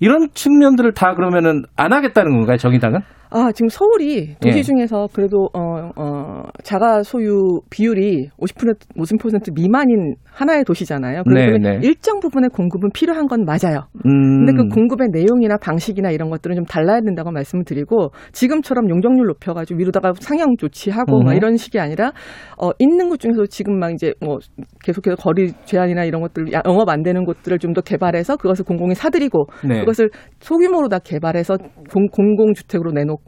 이런 측면들을 다 그러면은 안 하겠다는 건가요, 정의당은? 아, 지금 서울이 도시 예. 중에서 그래도 어, 어, 자가 소유 비율이 50% 50% 미만인 하나의 도시잖아요. 네, 그러면 네. 일정 부분의 공급은 필요한 건 맞아요. 음. 근데 그 공급의 내용이나 방식이나 이런 것들은 좀 달라야 된다고 말씀을 드리고 지금처럼 용적률 높여 가지고 위로다가 상향 조치하고 음. 막 이런 식이 아니라 어 있는 곳 중에서 지금 막 이제 뭐 계속해서 거리 제한이나 이런 것들 야- 영업 안 되는 곳들을 좀 더 개발해서 그것을 공공이 사들이고 네. 그것을 소규모로 다 개발해서 공, 공공주택으로 내놓고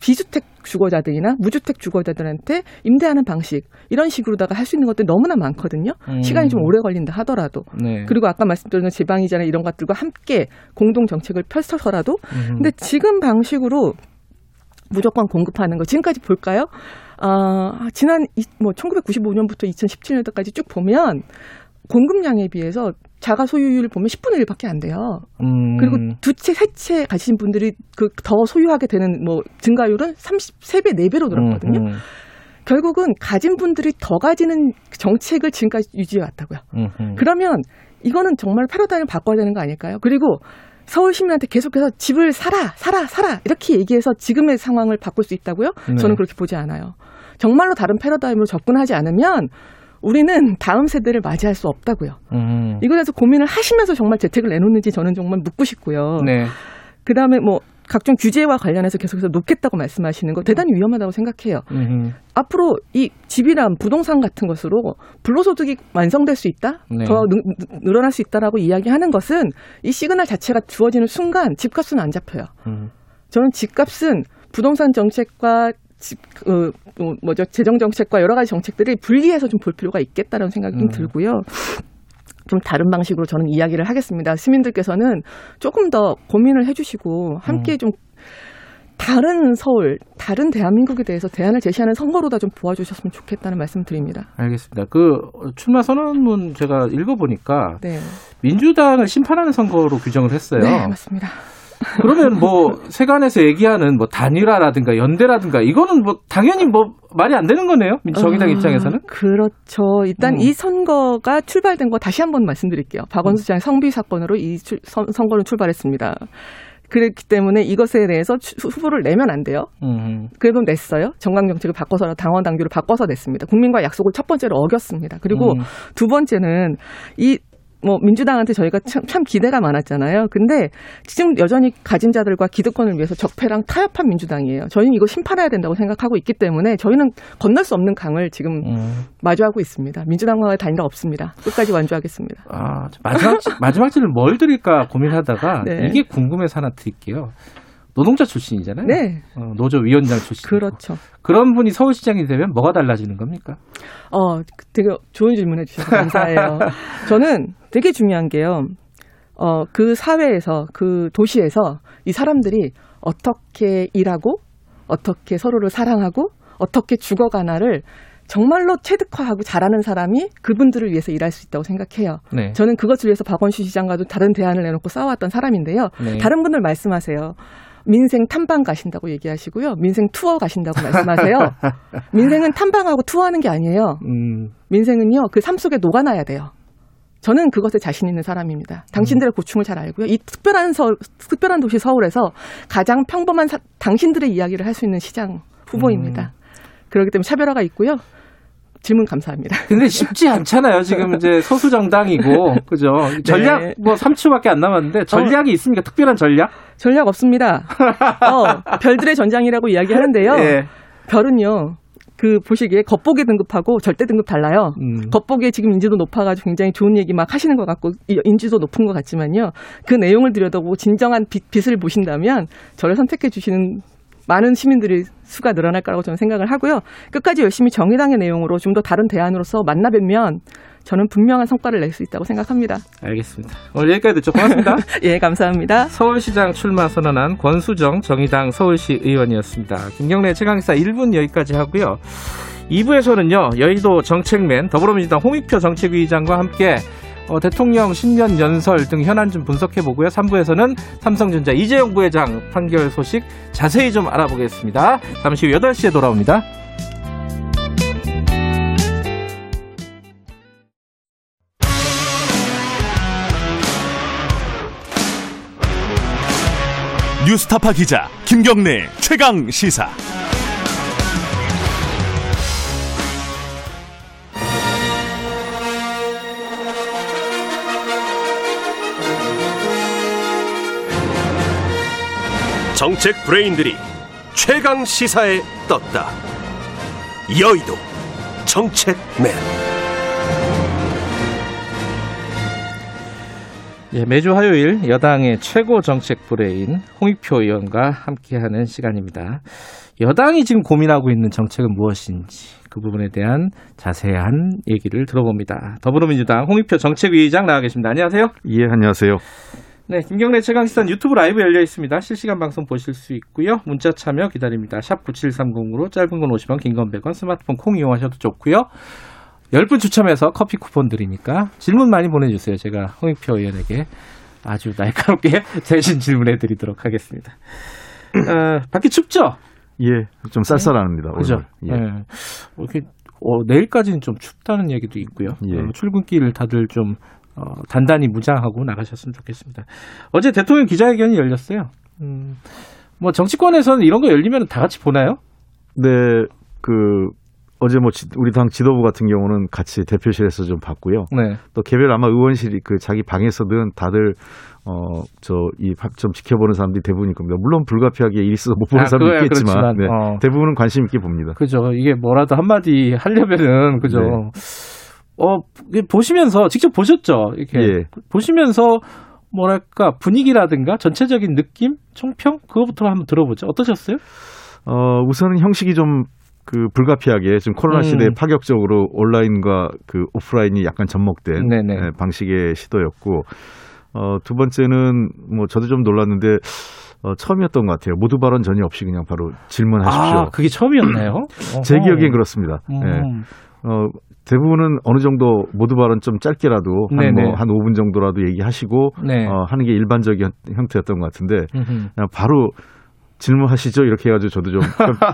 비주택 주거자들이나 무주택 주거자들한테 임대하는 방식 이런 식으로다가 할 수 있는 것들이 너무나 많거든요. 음. 시간이 좀 오래 걸린다 하더라도 네. 그리고 아까 말씀드린 지방이자나 이런 것들과 함께 공동 정책을 펼쳐서라도 음. 근데 지금 방식으로 무조건 공급하는 거 지금까지 볼까요? 아, 지난 이- 뭐 1995년부터 2017년도까지 쭉 보면 공급량에 비해서 자가 소유율을 보면 10분의 1밖에 안 돼요. 음. 그리고 두 채, 세 채 가지신 분들이 그 더 소유하게 되는 뭐 증가율은 33배, 4배로 늘었거든요. 음, 음, 결국은 가진 분들이 더 가지는 정책을 지금까지 유지해 왔다고요. 음, 음. 그러면 이거는 정말 패러다임을 바꿔야 되는 거 아닐까요? 그리고 서울 시민한테 계속해서 집을 사라, 사라, 사라 이렇게 얘기해서 지금의 상황을 바꿀 수 있다고요? 네. 저는 그렇게 보지 않아요. 정말로 다른 패러다임으로 접근하지 않으면 우리는 다음 세대를 맞이할 수 없다고요. 음. 이거에 대해서 고민을 하시면서 정말 대책을 내놓는지 저는 정말 묻고 싶고요. 네. 그 다음에 뭐 각종 규제와 관련해서 계속해서 놓겠다고 말씀하시는 거 대단히 위험하다고 생각해요. 음. 앞으로 이 집이란 부동산 같은 것으로 불로소득이 완성될 수 있다, 네. 더 느, 느- 늘어날 수 있다라고 이야기하는 것은 이 시그널 자체가 주어지는 순간 집값은 안 잡혀요. 음. 저는 집값은 부동산 정책과 집, 어, 어, 뭐죠 재정 정책과 여러 가지 정책들을 분리해서 좀 볼 필요가 있겠다는 생각이 좀 음. 들고요. 좀 다른 방식으로 저는 이야기를 하겠습니다. 시민들께서는 조금 더 고민을 해주시고 함께 음. 좀 다른 서울, 다른 대한민국에 대해서 대안을 제시하는 선거로다 좀 도와주셨으면 좋겠다는 말씀 드립니다. 알겠습니다. 그 출마 선언문 제가 읽어보니까 네, 민주당을 심판하는 선거로 규정을 했어요. 네 맞습니다. 그러면 뭐 세간에서 얘기하는 뭐 단일화라든가 연대라든가 이거는 뭐 당연히 뭐 말이 안 되는 거네요. 정의당 아, 입장에서는. 그렇죠. 일단 음. 이 선거가 출발된 거 다시 한번 말씀드릴게요. 박원순 시장 성비 사건으로 이 출- 선, 선거는 출발했습니다. 그렇기 때문에 이것에 대해서 추- 후보를 내면 안 돼요. 음. 그래도 냈어요. 정강 정책을 바꿔서 당원 당규를 바꿔서 냈습니다. 국민과 약속을 첫 번째로 어겼습니다. 그리고 음. 두 번째는 이 뭐 민주당한테 저희가 참, 참 기대가 많았잖아요. 근데 지금 여전히 가진 자들과 기득권을 위해서 적폐랑 타협한 민주당이에요. 저희는 이거 심판해야 된다고 생각하고 있기 때문에 저희는 건널 수 없는 강을 지금 음. 마주하고 있습니다. 민주당과의 단일화 없습니다. 끝까지 완주하겠습니다. 아, 마지막 마지막 질문 뭘 드릴까 고민하다가 네. 이게 궁금해서 하나 드릴게요. 노동자 출신이잖아요. 네, 어, 노조 위원장 출신. 그렇죠. 그런 분이 서울시장이 되면 뭐가 달라지는 겁니까? 어, 되게 좋은 질문 해 주셔서 감사해요. 저는 되게 중요한 게요. 어, 그 사회에서, 그 도시에서 이 사람들이 어떻게 일하고, 어떻게 서로를 사랑하고, 어떻게 죽어가나를 정말로 체득화하고 잘하는 사람이 그분들을 위해서 일할 수 있다고 생각해요. 네. 저는 그것을 위해서 박원순 시장과도 다른 대안을 내놓고 싸워왔던 사람인데요. 네. 다른 분들 말씀하세요. 민생 탐방 가신다고 얘기하시고요. 민생 투어 가신다고 말씀하세요. 민생은 탐방하고 투어하는 게 아니에요. 음, 민생은요, 그 삶 속에 녹아나야 돼요. 저는 그것에 자신 있는 사람입니다. 당신들의 고충을 잘 알고요. 이 특별한 서, 특별한 도시 서울에서 가장 평범한 사- 당신들의 이야기를 할 수 있는 시장 후보입니다. 그렇기 때문에 차별화가 있고요. 질문 감사합니다. 근데 쉽지 않잖아요. 지금 이제 소수 정당이고 그죠? 전략 네. 뭐 3초밖에 안 남았는데 전략이 있습니까? 특별한 전략? 전략 없습니다. 어, 별들의 전장이라고 이야기하는데요. 예. 별은요. 그 보시기에 겉보기 등급하고 절대 등급 달라요. 음. 겉보기에 지금 인지도 높아가지고 굉장히 좋은 얘기 막 하시는 것 같고 이- 인지도 높은 것 같지만요. 그 내용을 들여다보고 진정한 빛, 빛을 보신다면 저를 선택해 주시는 많은 시민들이 수가 늘어날 거라고 저는 생각을 하고요. 끝까지 열심히 정의당의 내용으로 좀 더 다른 대안으로서 만나 뵈면 저는 분명한 성과를 낼 수 있다고 생각합니다. 알겠습니다. 오늘 여기까지 듣죠. 고맙습니다. 예, 감사합니다. 서울시장 출마 선언한 권수정 정의당 서울시 의원이었습니다. 김경래 최강사 1분 여기까지 하고요. 2부에서는요. 여의도 정책맨 더불어민주당 홍익표 정책위의장과 함께 어, 대통령 신년 연설 등 현안 좀 분석해 보고요. 3부에서는 삼성전자 이재용 부회장 판결 소식 자세히 좀 알아보겠습니다. 잠시 후 8시에 돌아옵니다. 뉴스타파 기자 김경래 최강 시사. 정책 브레인들이 최강 시사에 떴다. 여의도 정책맨. 예, 매주 화요일 여당의 최고 정책 브레인 홍익표 의원과 함께하는 시간입니다. 여당이 지금 고민하고 있는 정책은 무엇인지 그 부분에 대한 자세한 얘기를 들어봅니다. 더불어민주당 홍익표 정책위의장 나와 계십니다. 안녕하세요. 예, 안녕하세요. 네, 김경래 최강시사 유튜브 라이브 열려 있습니다. 실시간 방송 보실 수 있고요. 문자 참여 기다립니다. 샵 9730으로 짧은 건 50원, 긴 건 100원, 스마트폰 콩 이용하셔도 좋고요. 10분 추첨해서 커피 쿠폰 드리니까 질문 많이 보내주세요. 제가 홍익표 의원에게 아주 날카롭게 대신 질문해 드리도록 하겠습니다. 어, 밖에 춥죠? 예, 좀 쌀쌀합니다. 그죠? 오늘. 예. 예. 어, 이렇게, 어, 내일까지는 좀 춥다는 얘기도 있고요. 예. 어, 출근길 다들 좀 어, 단단히 무장하고 나가셨으면 좋겠습니다. 어제 대통령 기자회견이 열렸어요. 음, 뭐 정치권에서는 이런 거 열리면 다 같이 보나요? 네, 그 어제 뭐 지- 우리 당 지도부 같은 경우는 같이 대표실에서 좀 봤고요. 네. 또 개별 아마 의원실이 그 자기 방에서든 다들 어 저 이 좀 지켜보는 사람들이 대부분일 겁니다. 물론 불가피하게 일 있어서 못 보는 아, 사람도 있겠지만 그렇지만, 네, 어. 대부분은 관심 있게 봅니다. 그죠. 이게 뭐라도 한마디 하려면은, 그죠. 네. 어, 보시면서, 직접 보셨죠? 이렇게. 예. 보시면서, 뭐랄까, 분위기라든가 전체적인 느낌? 총평? 그거부터 한번 들어보죠. 어떠셨어요? 어 우선은 형식이 좀그 불가피하게 지금 코로나 음. 시대에 파격적으로 온라인과 그 오프라인이 약간 접목된 네네. 예, 방식의 시도였고 어, 두 번째는 뭐 저도 좀 놀랐는데 어, 처음이었던 것 같아요. 모두 발언 전혀 없이 그냥 바로 질문하십시오. 아, 그게 처음이었나요? 제. 기억엔 그렇습니다. 음. 예. 어, 대부분은 어느 정도 모두 발언 좀 짧게라도 한, 네네. 뭐, 한 5분 정도라도 얘기하시고 네. 어, 하는 게 일반적인 형- 형태였던 것 같은데. 그냥 바로 질문하시죠 이렇게 해가지고 저도 좀,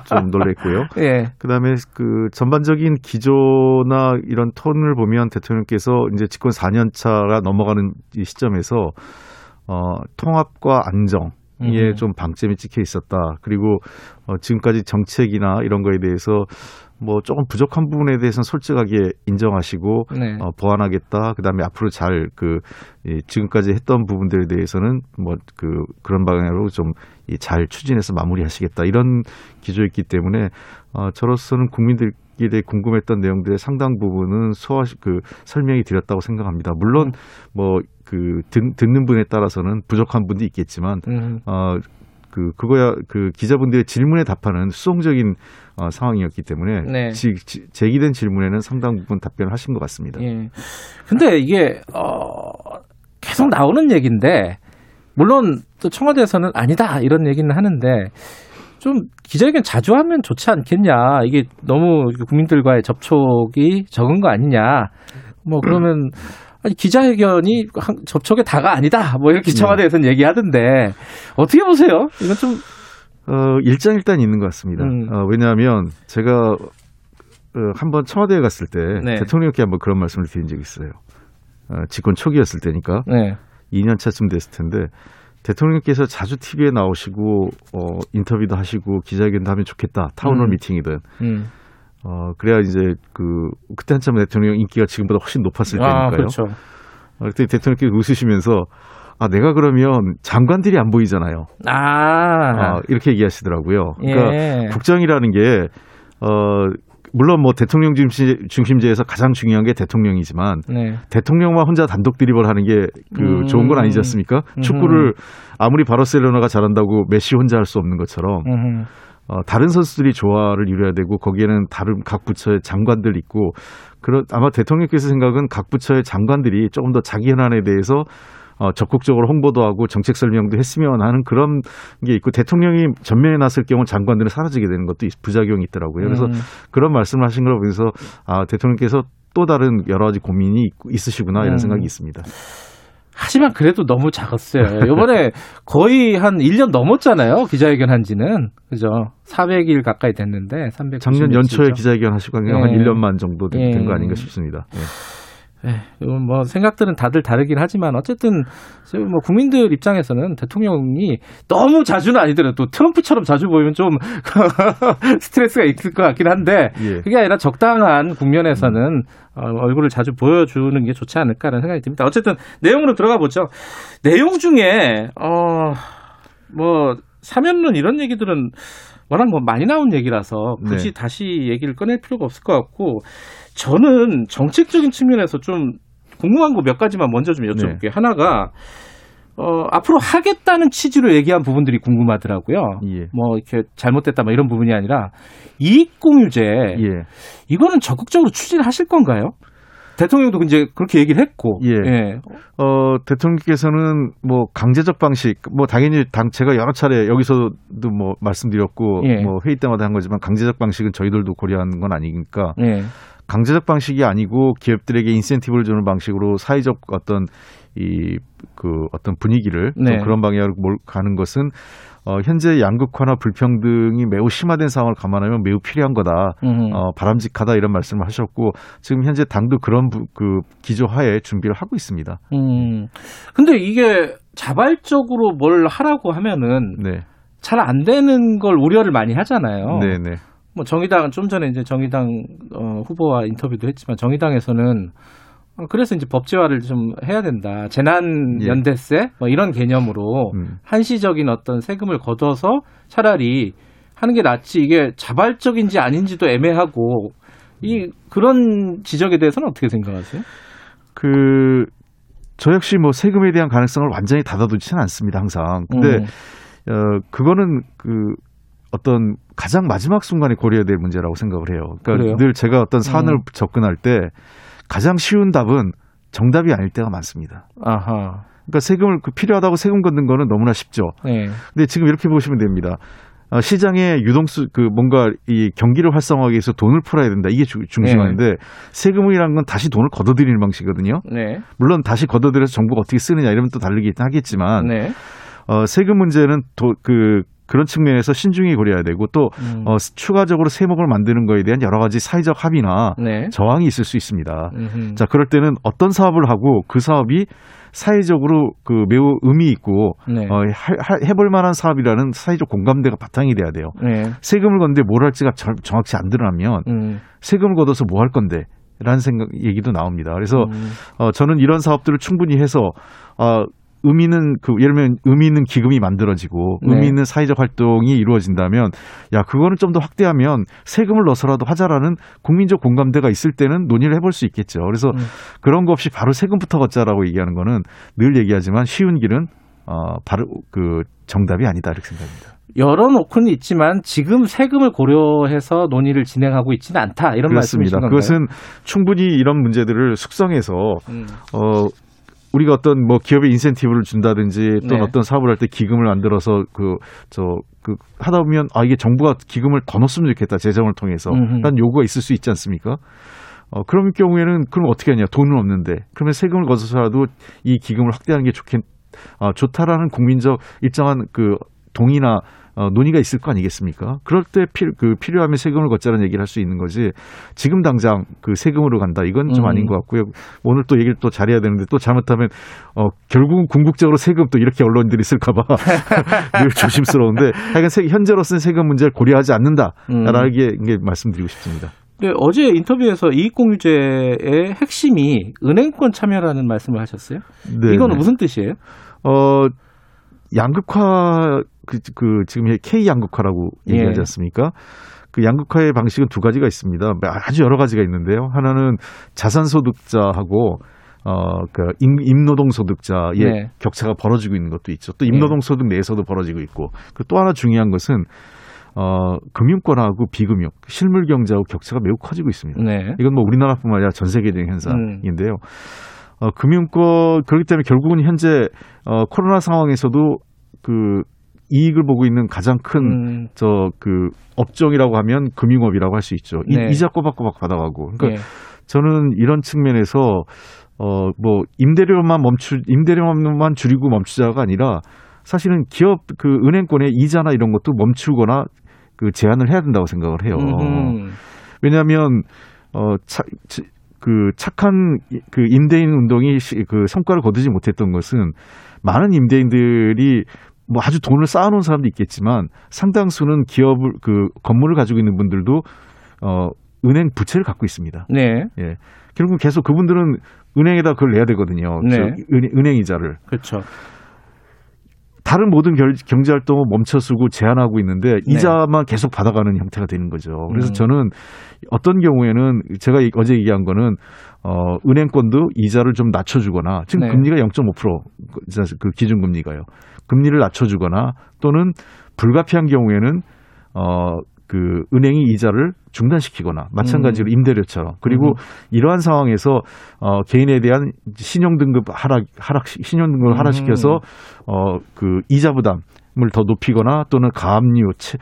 좀 놀랬고요. 예. 그다음에 그 전반적인 기조나 이런 톤을 보면 대통령께서 이제 집권 4년 차가 넘어가는 이 시점에서 어 통합과 안정 예, 음. 좀 방점이 찍혀 있었다. 그리고 어, 지금까지 정책이나 이런 거에 대해서 뭐 조금 부족한 부분에 대해서는 솔직하게 인정하시고 네. 어, 보완하겠다. 그다음에 앞으로 잘그 지금까지 했던 부분들에 대해서는 뭐 그 그런 방향으로 좀잘 추진해서 마무리하시겠다. 이런 기조였기 때문에 어, 저로서는 국민들에 대해 궁금했던 내용들의 상당 부분은 소화 그 설명이 드렸다고 생각합니다. 물론 뭐그 듣는 분에 따라서는 부족한 분도 있겠지만 음. 어, 그 그거야 그 기자분들의 질문에 답하는 수용적인 어, 상황이었기 때문에 네. 지, 지- 제기된 질문에는 상당 부분 답변을 하신 것 같습니다. 예. 근데 이게 어 계속 나오는 얘기인데 물론 또 청와대에서는 아니다 이런 얘기는 하는데 좀 기자회견 자주 하면 좋지 않겠냐 이게 너무 국민들과의 접촉이 적은 거 아니냐 뭐 그러면 아니 기자회견이 한- 접촉의 다가 아니다 뭐 이렇게 청와대에서는 얘기하던데 어떻게 보세요? 이건 좀 어, 일장일단 있는 것 같습니다. 음. 어, 왜냐하면 제가 어, 한번 청와대에 갔을 때 네. 대통령께 한번 그런 말씀을 드린 적이 있어요. 어, 집권 초기였을 때니까 네. 2년 차쯤 됐을 텐데 대통령께서 자주 TV에 나오시고 어, 인터뷰도 하시고 기자회견도 하면 좋겠다. town hall 음. 미팅이든 음. 어, 그래야 이제 그 그때 한참 대통령 인기가 지금보다 훨씬 높았을 때니까요. 아, 그렇죠. 어, 그때 대통령께서 웃으시면서 아 내가 그러면 장관들이 안 보이잖아요. 아, 아, 이렇게 얘기하시더라고요. 그러니까 예. 국정이라는 게 어, 물론 뭐 대통령 중심, 중심제에서 가장 중요한 게 대통령이지만 네. 대통령만 혼자 단독 드리블 하는 게그 음. 좋은 건 아니지 않습니까? 음흠. 축구를 아무리 바르셀로나가 잘한다고 메시 혼자 할 수 없는 것처럼 음. 어, 다른 선수들이 조화를 이뤄야 되고 거기에는 다른 각 부처의 장관들 있고 그런 아마 대통령께서 생각은 각 부처의 장관들이 조금 더 자기 현안에 대해서 어, 적극적으로 홍보도 하고 정책 설명도 했으면 하는 그런 게 있고 대통령이 전면에 나설 경우 장관들은 사라지게 되는 것도 있- 부작용이 있더라고요. 그래서 음. 그런 말씀을 하신 걸 보면서 아 대통령께서 또 다른 여러 가지 고민이 있- 있으시구나 이런 음. 생각이 있습니다. 하지만 그래도 너무 작았어요. 이번에 거의 한 1년 넘었잖아요. 기자회견 한 지는. 그죠? 400일 가까이 됐는데, 300. 작년 연초에 기자회견 하시고 그냥 한 예. 1년 만 정도 된 예. 거 아닌가 싶습니다. 예. 예, 뭐 생각들은 다들 다르긴 하지만 어쨌든 뭐 국민들 입장에서는 대통령이 너무 자주는 아니더라도 또 트럼프처럼 자주 보이면 좀 스트레스가 있을 것 같긴 한데 예. 그게 아니라 적당한 국면에서는 어, 얼굴을 자주 보여주는 게 좋지 않을까라는 생각이 듭니다. 어쨌든 내용으로 들어가 보죠. 내용 중에 어뭐 사면론 이런 얘기들은 워낙 뭐 많이 나온 얘기라서 굳이 네. 다시 얘기를 꺼낼 필요가 없을 것 같고 저는 정책적인 측면에서 좀 궁금한 거 몇 가지만 먼저 좀 여쭤볼게요. 네. 하나가 어, 앞으로 하겠다는 취지로 얘기한 부분들이 궁금하더라고요. 예. 뭐 이렇게 잘못됐다 뭐 이런 부분이 아니라 이익 공유제 예. 이거는 적극적으로 추진하실 건가요? 대통령도 이제 그렇게 얘기를 했고. 예. 어, 대통령께서는 뭐 강제적 방식, 뭐 당연히 당 제가 여러 차례 여기서도 뭐 말씀드렸고 예. 뭐 회의 때마다 한 거지만 강제적 방식은 저희들도 고려하는 건 아니니까 예. 강제적 방식이 아니고 기업들에게 인센티브를 주는 방식으로 사회적 어떤 이 그 어떤 분위기를 좀 네. 그런 방향으로 몰- 가는 것은 어, 현재 양극화나 불평등이 매우 심화된 상황을 감안하면 매우 필요한 거다. 음. 어, 바람직하다 이런 말씀을 하셨고 지금 현재 당도 그런 부- 그 기조하에 준비를 하고 있습니다. 음. 근데 이게 자발적으로 뭘 하라고 하면은 네, 잘 안 되는 걸 우려를 많이 하잖아요. 네, 네, 뭐 정의당 좀 전에 이제 정의당 어, 후보와 인터뷰도 했지만 정의당에서는 어, 그래서 이제 법제화를 좀 해야 된다. 재난 예. 연대세 뭐 이런 개념으로 음. 한시적인 어떤 세금을 걷어서 차라리 하는 게 낫지 이게 자발적인지 아닌지도 애매하고 이 그런 지적에 대해서는 어떻게 생각하세요? 그, 저 역시 뭐 세금에 대한 가능성을 완전히 닫아두지는 않습니다, 항상. 근데, 음. 어, 그거는 그 어떤 가장 마지막 순간에 고려해야 될 문제라고 생각을 해요. 그러니까 그래요? 늘 제가 어떤 사안을 음. 접근할 때 가장 쉬운 답은 정답이 아닐 때가 많습니다. 아하. 그러니까 세금을 그 필요하다고 세금 걷는 거는 너무나 쉽죠. 네. 근데 지금 이렇게 보시면 됩니다. 어, 시장에 유동수 그 뭔가 이 경기를 활성화하기 위해서 돈을 풀어야 된다. 이게 주- 중심인데 세금이라는 건 다시 돈을 걷어들이는 방식이거든요. 네. 물론 다시 걷어들여서 정부가 어떻게 쓰느냐 이러면 또 다르긴 하겠지만 네. 어, 세금 문제는 도, 그 그런 측면에서 신중히 고려해야 되고 또 음. 어, 추가적으로 세목을 만드는 거에 대한 여러 가지 사회적 합의나 네. 저항이 있을 수 있습니다. 음흠. 자, 그럴 때는 어떤 사업을 하고 그 사업이 사회적으로 그 매우 의미 있고 네. 어, 할- 할- 해볼 만한 사업이라는 사회적 공감대가 바탕이 돼야 돼요. 네. 세금을 건데 뭘 할지가 절- 정확치 안 드러나면 음. 세금을 걷어서 뭐 할 건데? 라는 생각, 얘기도 나옵니다. 그래서, 음. 어, 저는 이런 사업들을 충분히 해서, 어, 의미 있는 그 예를 들면 의미 있는 기금이 만들어지고 네. 의미 있는 사회적 활동이 이루어진다면 야 그거는 좀 더 확대하면 세금을 넣어서라도 하자라는 국민적 공감대가 있을 때는 논의를 해볼 수 있겠죠. 그래서 음. 그런 거 없이 바로 세금부터 걷자라고 얘기하는 거는 늘 얘기하지만 쉬운 길은 어 바로 그 정답이 아니다 이렇게 생각합니다. 열어놓고는 있지만 지금 세금을 고려해서 논의를 진행하고 있지는 않다 이런 그렇습니다. 말씀이신 건가요? 그것은 충분히 이런 문제들을 숙성해서 음. 어 우리가 어떤 뭐 기업에 인센티브를 준다든지 또는 네. 어떤 사업을 할 때 기금을 만들어서 그 저그 하다 보면 아 이게 정부가 기금을 더 넣었으면 좋겠다 재정을 통해서. 라는 요구가 있을 수 있지 않습니까? 어 그런 경우에는 그럼 어떻게 하냐 돈은 없는데 그러면 세금을 걷어서라도 이 기금을 확대하는 게 좋겠 어, 좋다라는 국민적 일정한 그 동의나 어, 논의가 있을 거 아니겠습니까? 그럴 때 필, 그 필요하면 세금을 걷자는 얘기를 할 수 있는 거지. 지금 당장 그 세금으로 간다. 이건 좀 음. 아닌 것 같고요. 오늘 또 얘기를 또 잘해야 되는데 또 잘못하면 어, 결국은 궁극적으로 세금 또 이렇게 언론들이 쓸까봐 늘 조심스러운데 하여간 세, 현재로서는 세금 문제를 고려하지 않는다라는 게, 게 말씀드리고 싶습니다. 네, 어제 인터뷰에서 이익공유제의 핵심이 은행권 참여라는 말씀을 하셨어요. 네, 이거는 네. 무슨 뜻이에요? 어, 양극화, 그, 그, 지금 K 양극화라고 예. 얘기하지 않습니까? 그 양극화의 방식은 두 가지가 있습니다. 아주 여러 가지가 있는데요. 하나는 자산소득자하고 어, 그, 임, 임노동 소득자의 네. 격차가 벌어지고 있는 것도 있죠. 또 임노동 소득 내에서도 벌어지고 있고. 그또 하나 중요한 것은, 어, 금융권하고 비금융, 실물 경제하고 격차가 매우 커지고 있습니다. 네. 이건 뭐 우리나라뿐만 아니라 전 세계적인 음. 현상인데요. 어, 금융권 그렇기 때문에 결국은 현재 어, 코로나 상황에서도 그 이익을 보고 있는 가장 큰 음, 저그 업종이라고 하면 금융업이라고 할 수 있죠. 이, 네. 이자 꼬박꼬박 받아가고. 그러니까 예. 저는 이런 측면에서 어 뭐 임대료만 멈추 임대료만 줄이고 멈추자가 아니라 사실은 기업 그 은행권의 이자나 이런 것도 멈추거나 그 제한을 해야 된다고 생각을 해요. 음흠. 왜냐하면 어, 차, 치- 그 착한 이- 그 임대인 운동이 시- 그 성과를 거두지 못했던 것은 많은 임대인들이 뭐 아주 돈을 쌓아놓은 사람도 있겠지만 상당수는 기업을 그 건물을 가지고 있는 분들도 어 은행 부채를 갖고 있습니다. 네. 예. 결국 계속 그분들은 은행에다 그걸 내야 되거든요. 네. 은행 이자를. 그렇죠. 다른 모든 결- 경제 활동을 멈춰쓰고 제한하고 있는데 네. 이자만 계속 받아가는 형태가 되는 거죠. 그래서 음. 저는 어떤 경우에는 제가 이- 어제 얘기한 거는 어 은행권도 이자를 좀 낮춰주거나 지금 네. 금리가 0.5%그 기준 금리가요. 금리를 낮춰주거나 또는 불가피한 경우에는 어 그 은행이 이자를 중단시키거나 마찬가지로 임대료처럼 그리고 음. 이러한 상황에서 어 개인에 대한 신용 등급 하락 하락 신용 등급을 음. 하락시켜서 어 그 이자 부담을 더 높이거나 또는 가압류 채-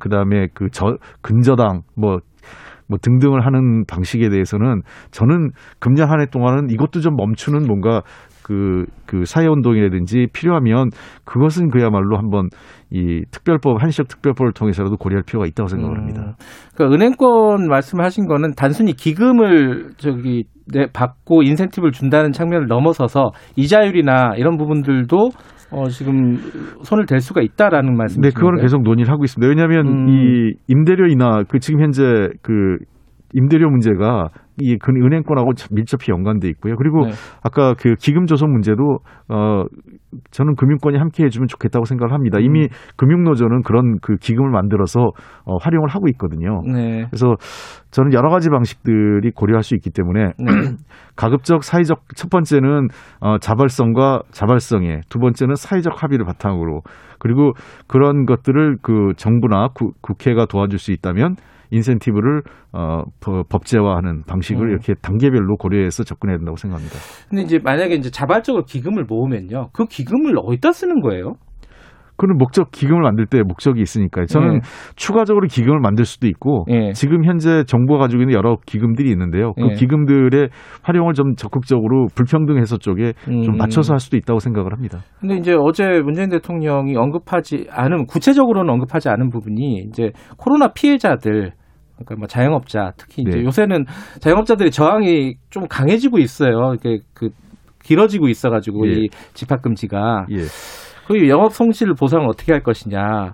그다음에 그 저 근저당 뭐뭐 등등을 하는 방식에 대해서는 저는 금년 한 해 동안은 이것도 좀 멈추는 뭔가 그, 그 사회운동이라든지 필요하면 그것은 그야말로 한번 이 특별법, 한시적 특별법을 통해서라도 고려할 필요가 있다고 생각을 합니다. 그러니까 은행권 말씀하신 거는 단순히 기금을 저기 내 받고 인센티브를 준다는 측면을 넘어서서 이자율이나 이런 부분들도 어 지금 손을 댈 수가 있다라는 말씀이신 네, 그거는? 계속 논의를 하고 있습니다. 왜냐하면 음. 이 임대료이나 그 지금 현재 그 임대료 문제가 이그 은행권하고 참 밀접히 연관돼 있고요. 그리고 네. 아까 그 기금 조성 문제도 어 저는 금융권이 함께 해주면 좋겠다고 생각을 합니다. 이미 음. 금융노조는 그런 그 기금을 만들어서 어, 활용을 하고 있거든요. 네. 그래서 저는 여러 가지 방식들이 고려할 수 있기 때문에 네. 가급적 사회적 첫 번째는 어, 자발성과 자발성에 두 번째는 사회적 합의를 바탕으로 그리고 그런 것들을 그 정부나 구, 국회가 도와줄 수 있다면 인센티브를 어, 법- 법제화하는 방식을 음. 이렇게 단계별로 고려해서 접근해야 된다고 생각합니다. 근데 이제 만약에 이제 자발적으로 기금을 모으면요. 그 기금을 어디다 쓰는 거예요? 그는 목적 기금을 만들 때 목적이 있으니까요. 저는 예. 추가적으로 기금을 만들 수도 있고 예. 지금 현재 정부가 가지고 있는 여러 기금들이 있는데요. 그 예. 기금들의 활용을 좀 적극적으로 불평등 해소 쪽에 음. 좀 맞춰서 할 수도 있다고 생각을 합니다. 근데 이제 어제 문재인 대통령이 언급하지 않은 구체적으로는 언급하지 않은 부분이 이제 코로나 피해자들 그러니까 뭐 자영업자 특히 이제 네. 요새는 자영업자들의 저항이 좀 강해지고 있어요. 이게 그 길어지고 있어가지고 예. 이 집합 금지가 예. 그 영업 손실 보상을 어떻게 할 것이냐.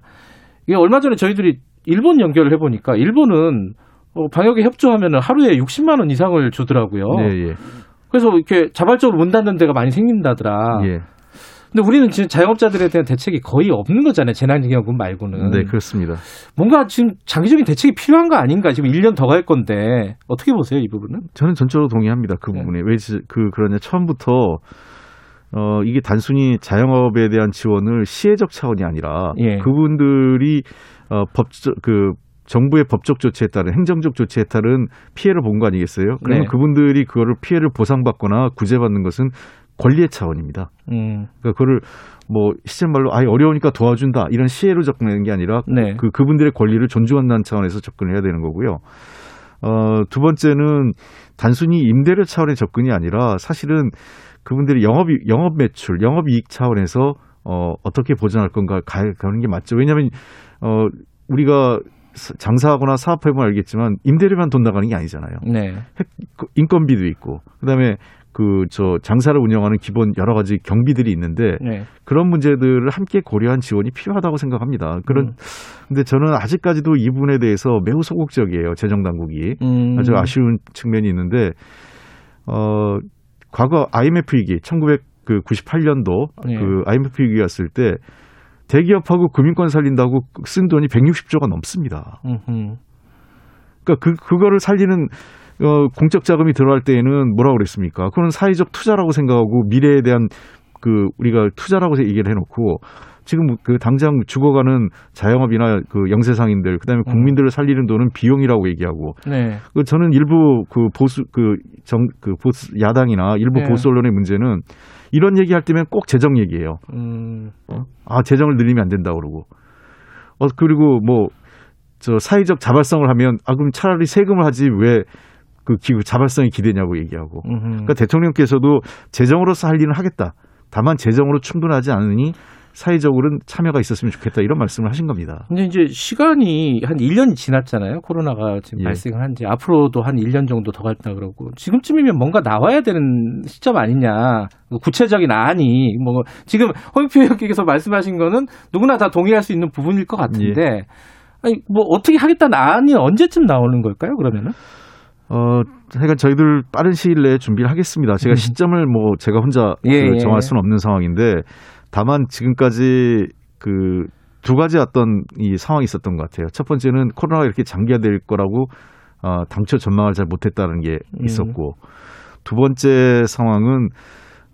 이게 얼마 전에 저희들이 일본 연결을 해보니까 일본은 어, 방역에 협조하면 하루에 60만 원 이상을 주더라고요. 예, 예. 그래서 이렇게 자발적으로 문 닫는 데가 많이 생긴다더라. 예. 근데 우리는 지금 자영업자들에 대한 대책이 거의 없는 거잖아요. 재난기금금 말고는. 네, 그렇습니다. 뭔가 지금 장기적인 대책이 필요한 거 아닌가? 지금 1년 더 갈 건데 어떻게 보세요, 이 부분은? 저는 전적으로 동의합니다. 그 네. 부분에. 왜그 그러냐 처음부터 어 이게 단순히 자영업에 대한 지원을 시혜적 차원이 아니라 예. 그분들이 어 법적 그 정부의 법적 조치에 따른 행정적 조치에 따른 피해를 본 거 아니겠어요? 그러면 네. 그분들이 그거를 피해를 보상받거나 구제받는 것은 권리의 차원입니다. 음, 그러니까 그거를 뭐 시절 말로 아예 어려우니까 도와준다 이런 시혜로 접근하는 게 아니라 네. 그 그분들의 권리를 존중한다는 차원에서 접근을 해야 되는 거고요. 어, 두 번째는 단순히 임대료 차원의 접근이 아니라 사실은 그분들이 영업 영업 매출, 영업 이익 차원에서 어, 어떻게 보전할 건가 가, 가는 게 맞죠. 왜냐하면 어, 우리가 사- 장사하거나 사업해보면 알겠지만 임대료만 돈 나가는 게 아니잖아요. 네. 그 인건비도 있고 그다음에 그 저 장사를 운영하는 기본 여러 가지 경비들이 있는데 네. 그런 문제들을 함께 고려한 지원이 필요하다고 생각합니다. 그런 음. 근데 저는 아직까지도 이 부분에 대해서 매우 소극적이에요. 재정 당국이 음, 아주 아쉬운 측면이 있는데 어 과거 IMF 위기 1998년도 네. 그 IMF 위기였을 때 대기업하고 금융권 살린다고 쓴 돈이 160조가 넘습니다. 음흠. 그러니까 그 그거를 살리는 어, 공적 자금이 들어갈 때에는 뭐라고 그랬습니까? 그건 사회적 투자라고 생각하고 미래에 대한 그 우리가 투자라고 얘기를 해놓고 지금 그 당장 죽어가는 자영업이나 그 영세상인들 그다음에 국민들을 살리는 돈은 비용이라고 얘기하고 네. 그 저는 일부 그 보수 그정그 보수 야당이나 일부 네. 보수 언론의 문제는 이런 얘기할 때면 꼭 재정 얘기해요. 음, 아 재정을 늘리면 안 된다 그러고 어 그리고 뭐 저 사회적 자발성을 하면 아 그럼 차라리 세금을 하지 왜 그 기구 자발성이 기대냐고 얘기하고 음흠. 그러니까 대통령께서도 재정으로서 할 일은 하겠다 다만 재정으로 충분하지 않으니 사회적으로는 참여가 있었으면 좋겠다 이런 말씀을 하신 겁니다. 근데 이제 시간이 한 1년이 지났잖아요. 코로나가 지금 예. 발생을 한지 앞으로도 한 1년 정도 더 갈다 그러고 지금쯤이면 뭔가 나와야 되는 시점 아니냐. 구체적인 안이 뭐 지금 홍익표 의원께서 말씀하신 거는 누구나 다 동의할 수 있는 부분일 것 같은데 아니 뭐 어떻게 하겠다는 안이 언제쯤 나오는 걸까요? 그러면은? 어, 하여간 저희들 빠른 시일 내에 준비를 하겠습니다. 제가 시점을 뭐 제가 혼자 예, 그 예. 정할 수는 없는 상황인데 다만 지금까지 그 두 가지 어떤 이 상황이 있었던 것 같아요. 첫 번째는 코로나가 이렇게 장기화될 거라고 어, 당초 전망을 잘 못했다는 게 음. 있었고 두 번째 상황은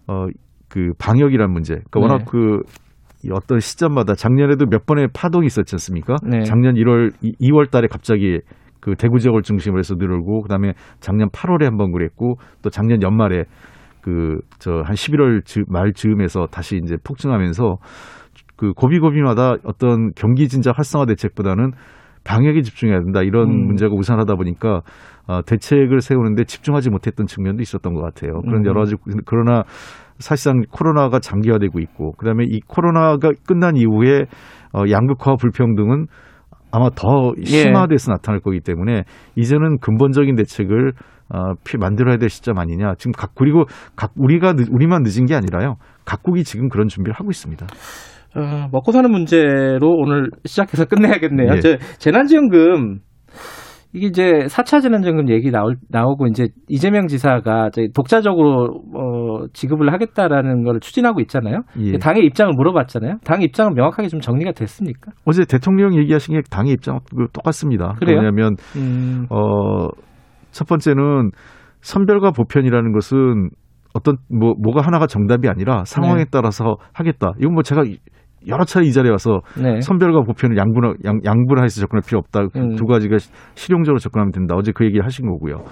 어, 그 방역이란 문제. 그러니까 네. 워낙 그이 어떤 시점마다 작년에도 몇 번의 파동이 있었지 않습니까? 네. 작년 1월, 2월 달에 갑자기 그 대구 지역을 중심으로 해서 늘고 그다음에 작년 8월에 한 번 그랬고 또 작년 연말에 그 저 한 11월 즈- 말 즈음에서 다시 이제 폭증하면서 그 고비고비마다 어떤 경기 진작 활성화 대책보다는 방역에 집중해야 된다 이런 음. 문제가 우선하다 보니까 어, 대책을 세우는데 집중하지 못했던 측면도 있었던 것 같아요. 그런 음. 여러 가지 그러나 사실상 코로나가 장기화되고 있고 그다음에 이 코로나가 끝난 이후에 어, 양극화 불평등은 아마 더 예. 심화돼서 나타날 거기 때문에 이제는 근본적인 대책을 어, 피- 만들어야 될 시점 아니냐. 지금 각 그리고 각 우리가 늦- 우리만 늦은 게 아니라요. 각국이 지금 그런 준비를 하고 있습니다. 어, 먹고 사는 문제로 오늘 시작해서 끝내야겠네요. 예. 저 재난지원금 이게 이제 4차 재난지원금 얘기 나올, 나오고 이제 이재명 지사가 독자적으로 어, 지급을 하겠다라는 걸 추진하고 있잖아요. 예. 당의 입장을 물어봤잖아요. 당의 입장은 명확하게 좀 정리가 됐습니까? 어제 대통령 얘기하신 게 당의 입장 똑같습니다. 그래요? 뭐냐면 음, 어, 첫 번째는 선별과 보편이라는 것은 어떤 뭐 뭐가 하나가 정답이 아니라 상황에 네. 따라서 하겠다. 이건 뭐 제가 여러 차례 이 자리에 와서 네. 선별과 보편을 양분 양, 양분화해서 접근할 필요 없다. 그 음. 두 가지가 시- 실용적으로 접근하면 된다. 어제 그 얘기를 하신 거고요.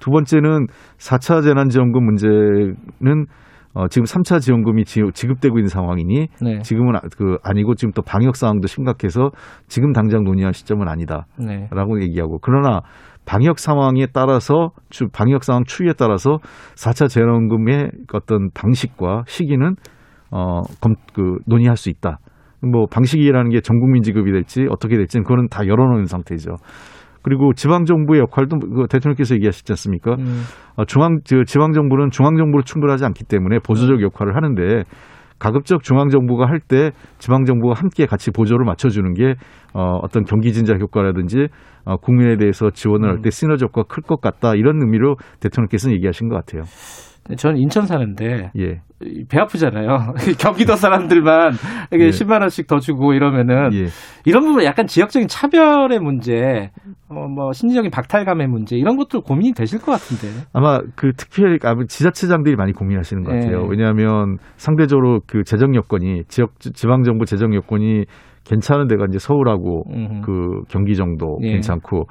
두 번째는 4차 재난지원금 문제는 어, 지금 3차 지원금이 지, 지급되고 있는 상황이니 네. 지금은 아- 그 아니고 지금 또 방역 상황도 심각해서 지금 당장 논의할 시점은 아니다. 네. 라고 얘기하고 그러나 방역 상황에 따라서 추- 방역 상황 추이에 따라서 4차 재난금의 어떤 방식과 시기는 어, 검, 그 논의할 수 있다. 뭐 방식이라는 게 전 국민 지급이 될지 어떻게 될지는 그거는 다 열어놓은 상태죠. 그리고 지방 정부의 역할도 그 대통령께서 얘기하셨지 않습니까? 음. 어, 중앙 저 지방 정부는 중앙 정부로 충분하지 않기 때문에 보조적 역할을 하는데 가급적 중앙 정부가 할 때 지방 정부가 함께 같이 보조를 맞춰주는 게 어, 어떤 경기 진작 효과라든지 어, 국민에 대해서 지원을 할 때 시너지 효과가 클 것 같다 이런 의미로 대통령께서는 얘기하신 것 같아요. 저는 인천 사는데 예, 이배 아프잖아요. 경기도 사람들만 이게 예. 10만 원씩 더 주고 이러면은 예. 이런 부분 약간 지역적인 차별의 문제, 어, 뭐 심리적인 박탈감의 문제 이런 것도 고민이 되실 것 같은데. 아마 그 특별히 아마 지자체장들이 많이 고민하시는 것 같아요. 예. 왜냐하면 상대적으로 그 재정 여건이 지역 지방 정부 재정 여건이 괜찮은 데가 이제 서울하고 음. 그 경기 정도 예. 괜찮고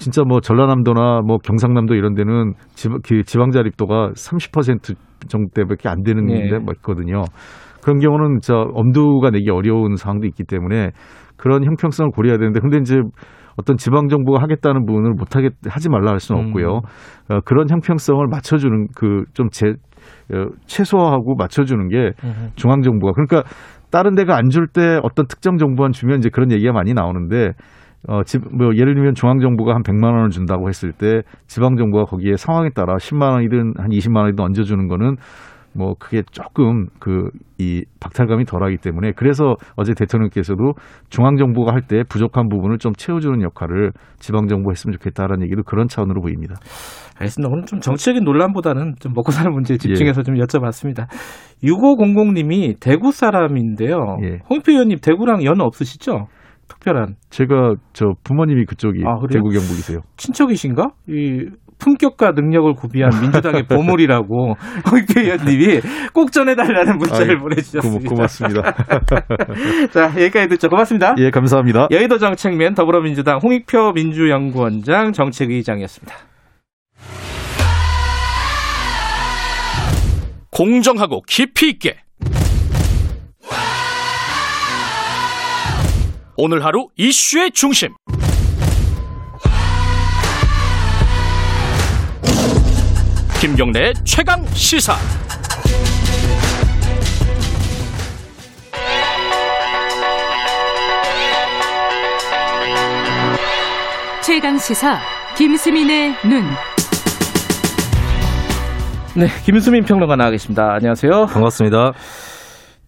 진짜 뭐 전라남도나 뭐 경상남도 이런 데는 지방, 그 자립도가 30% 정도밖에 안 되는 예. 데뭐 있거든요. 그런 경우는 저 엄두가 내기 어려운 상황도 있기 때문에 그런 형평성을 고려해야 되는데 근데 이제 어떤 지방 정부가 하겠다는 부분을 못 하겠 하지 말라 할 수는 음. 없고요. 어, 그런 형평성을 맞춰주는 그좀제 어, 최소화하고 맞춰주는 게 음. 중앙 정부가 그러니까 다른 데가 안 줄 때 어떤 특정 정부만 주면 이제 그런 얘기가 많이 나오는데 어, 집, 뭐, 예를 들면 중앙정부가 한 100만 원을 준다고 했을 때 지방정부가 거기에 상황에 따라 10만 원이든 한 20만 원이든 얹어주는 거는 뭐, 그게 조금 그, 이 박탈감이 덜 하기 때문에 그래서 어제 대통령께서도 중앙 정부가 할 때 부족한 부분을 좀 채워주는 역할을 지방 정부가 했으면 좋겠다라는 얘기도 그런 차원으로 보입니다. 알겠습니다. 오늘 좀 정치적인 논란보다는 좀 먹고 사는 문제에 예. 집중해서 좀 여쭤봤습니다. 6500님이 대구 사람인데요. 예. 홍표 의원님 대구랑 연 없으시죠? 특별한 제가 저 부모님이 그쪽이 아? 대구 경북이세요. 친척이신가? 이 품격과 능력을 구비한 민주당의 보물이라고 홍표 의원님이 꼭 전해달라는 문자를 아이, 보내주셨습니다. 고, 고맙습니다. 자 여기까지 듣죠. 고맙습니다. 예, 감사합니다. 여의도 정책맨 더불어민주당 홍익표 민주연구원장 정책의장이었습니다. 공정하고 깊이 있게 오늘 하루 이슈의 중심 김경래의 최강 시사 최강 시사 김수민의 눈. 네, 김수민 평론가 나와 계십니다. 안녕하세요. 반갑습니다.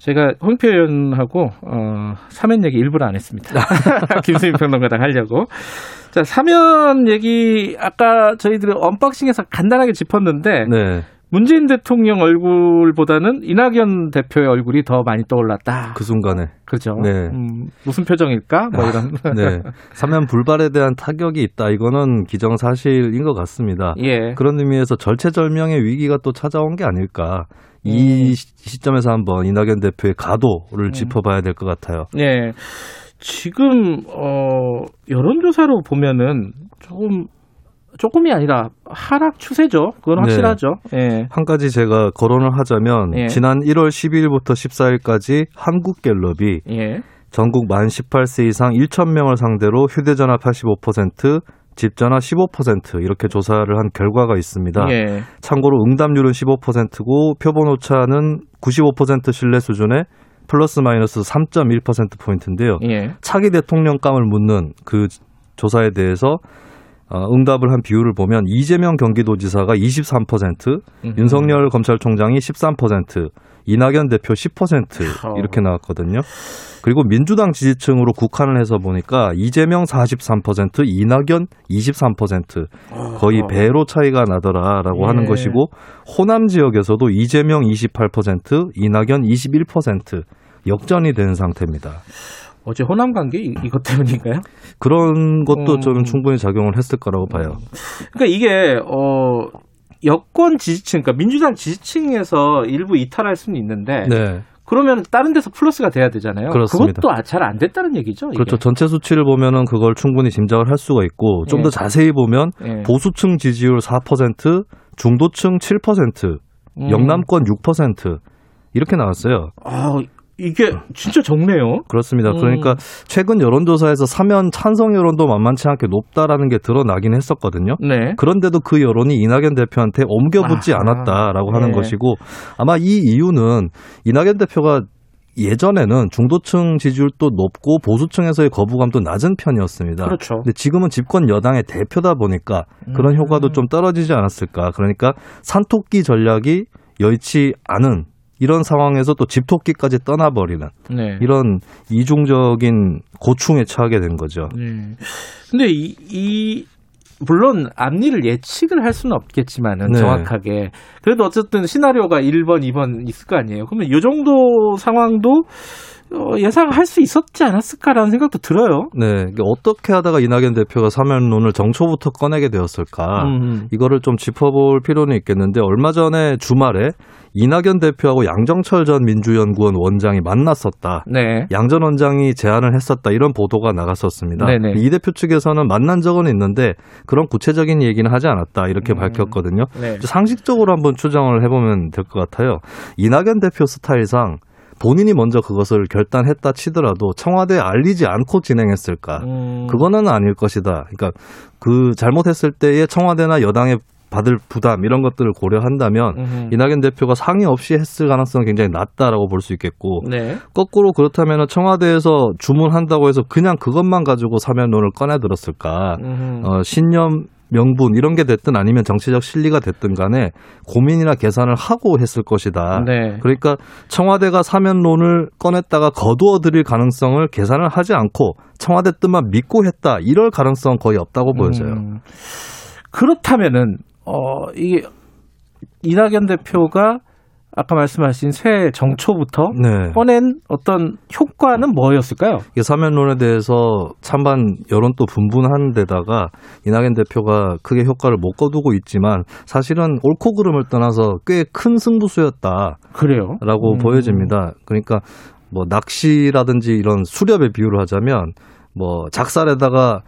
제가 홍표 의원하고 어, 사면 얘기 일부러 안 했습니다. 김수민 평론가랑 하려고. 자, 사면 얘기 아까 저희들이 언박싱에서 간단하게 짚었는데 네. 문재인 대통령 얼굴보다는 이낙연 대표의 얼굴이 더 많이 떠올랐다. 그 순간에. 그죠? 네. 음, 무슨 표정일까? 뭐 이런. 네. 사면 불발에 대한 타격이 있다. 이거는 기정사실인 것 같습니다. 예. 그런 의미에서 절체절명의 위기가 또 찾아온 게 아닐까. 이 음. 시- 시점에서 한번 이낙연 대표의 가도를 음. 짚어봐야 될 것 같아요. 예. 지금 어 여론조사로 보면은 조금 조금이 아니라 하락 추세죠. 그건 네. 확실하죠. 예. 한 가지 제가 거론을 하자면 예. 지난 1월 12일부터 14일까지 한국갤럽이 예. 전국 만 18세 이상 1,000명을 상대로 휴대전화 85%, 집전화 15% 이렇게 조사를 한 결과가 있습니다. 예. 참고로 응답률은 15%고 표본 오차는 95% 신뢰 수준의 플러스 마이너스 3.1% 포인트인데요. 예. 차기 대통령감을 묻는 그 조사에 대해서 어, 응답을 한 비율을 보면 이재명 경기도지사가 23%, 음흠. 윤석열 검찰총장이 13%, 이낙연 대표 10% 어. 이렇게 나왔거든요. 그리고 민주당 지지층으로 국한을 해서 보니까 이재명 43%, 이낙연 23% 거의 배로 차이가 나더라라고 예. 하는 것이고 호남 지역에서도 이재명 28%, 이낙연 21% 역전이 된 상태입니다. 어제 호남 관계 이- 이것 때문인가요? 그런 것도 음. 저는 충분히 작용을 했을 거라고 봐요. 그러니까 이게 어 여권 지지층, 그러니까 민주당 지지층에서 일부 이탈할 수는 있는데 네. 그러면 다른 데서 플러스가 돼야 되잖아요. 그렇습니다. 것도 잘 안 됐다는 얘기죠. 이게. 그렇죠. 전체 수치를 보면은 그걸 충분히 짐작을 할 수가 있고 좀 예. 더 자세히 보면 예. 보수층 지지율 4%, 중도층 7%, 음. 영남권 6% 이렇게 나왔어요. 아, 이게 진짜 적네요. 그렇습니다. 음. 그러니까 최근 여론조사에서 사면 찬성 여론도 만만치 않게 높다라는 게 드러나긴 했었거든요. 네. 그런데도 그 여론이 이낙연 대표한테 옮겨붙지 아하. 않았다라고 하는 네. 것이고 아마 이 이유는 이낙연 대표가 예전에는 중도층 지지율도 높고 보수층에서의 거부감도 낮은 편이었습니다. 그렇죠. 근데 지금은 집권 여당의 대표다 보니까 그런 음. 효과도 좀 떨어지지 않았을까. 그러니까 산토끼 전략이 여의치 않은 이런 상황에서 또 집토끼까지 떠나버리는 네. 이런 이중적인 고충에 처하게 된 거죠. 네. 근데 이, 이 물론 앞니를 예측을 할 수는 없겠지만은 네. 정확하게 그래도 어쨌든 시나리오가 1번, 2번 있을 거 아니에요. 그러면 이 정도 상황도 어, 예상할 수 있었지 않았을까라는 생각도 들어요. 네, 어떻게 하다가 이낙연 대표가 사면론을 정초부터 꺼내게 되었을까? 음. 이거를 좀 짚어볼 필요는 있겠는데 얼마 전에 주말에 이낙연 대표하고 양정철 전 민주연구원 원장이 만났었다. 네. 양전 원장이 제안을 했었다 이런 보도가 나갔었습니다. 네네. 이 대표 측에서는 만난 적은 있는데 그런 구체적인 얘기는 하지 않았다 이렇게 음. 밝혔거든요. 네. 상식적으로 한번 추정을 해보면 될 것 같아요. 이낙연 대표 스타일상 본인이 먼저 그것을 결단했다 치더라도 청와대에 알리지 않고 진행했을까? 음. 그거는 아닐 것이다. 그러니까 그 잘못했을 때의 청와대나 여당의 받을 부담 이런 것들을 고려한다면 음흠. 이낙연 대표가 상의 없이 했을 가능성은 굉장히 낮다라고 볼 수 있겠고 네. 거꾸로 그렇다면 청와대에서 주문한다고 해서 그냥 그것만 가지고 사면론을 꺼내 들었을까? 어, 신념 명분 이런 게 됐든 아니면 정치적 실리가 됐든 간에 고민이나 계산을 하고 했을 것이다. 네. 그러니까 청와대가 사면론을 꺼냈다가 거두어 들일 가능성을 계산을 하지 않고 청와대 뜻만 믿고 했다. 이럴 가능성 은 거의 없다고 보여져요. 음. 그렇다면은 어 이게 이낙연 대표가 아까 말씀하신 새 정초부터 네. 꺼낸 어떤 효과는 뭐였을까요? 이게 사면론에 대해서 찬반 여론도 분분한 데다가 이낙연 대표가 크게 효과를 못 거두고 있지만 사실은 옳고 그름을 떠나서 꽤 큰 승부수였다. 그래요? 라고 음. 보여집니다. 그러니까 뭐 낚시라든지 이런 수렵의 비유를 하자면 뭐 작살에다가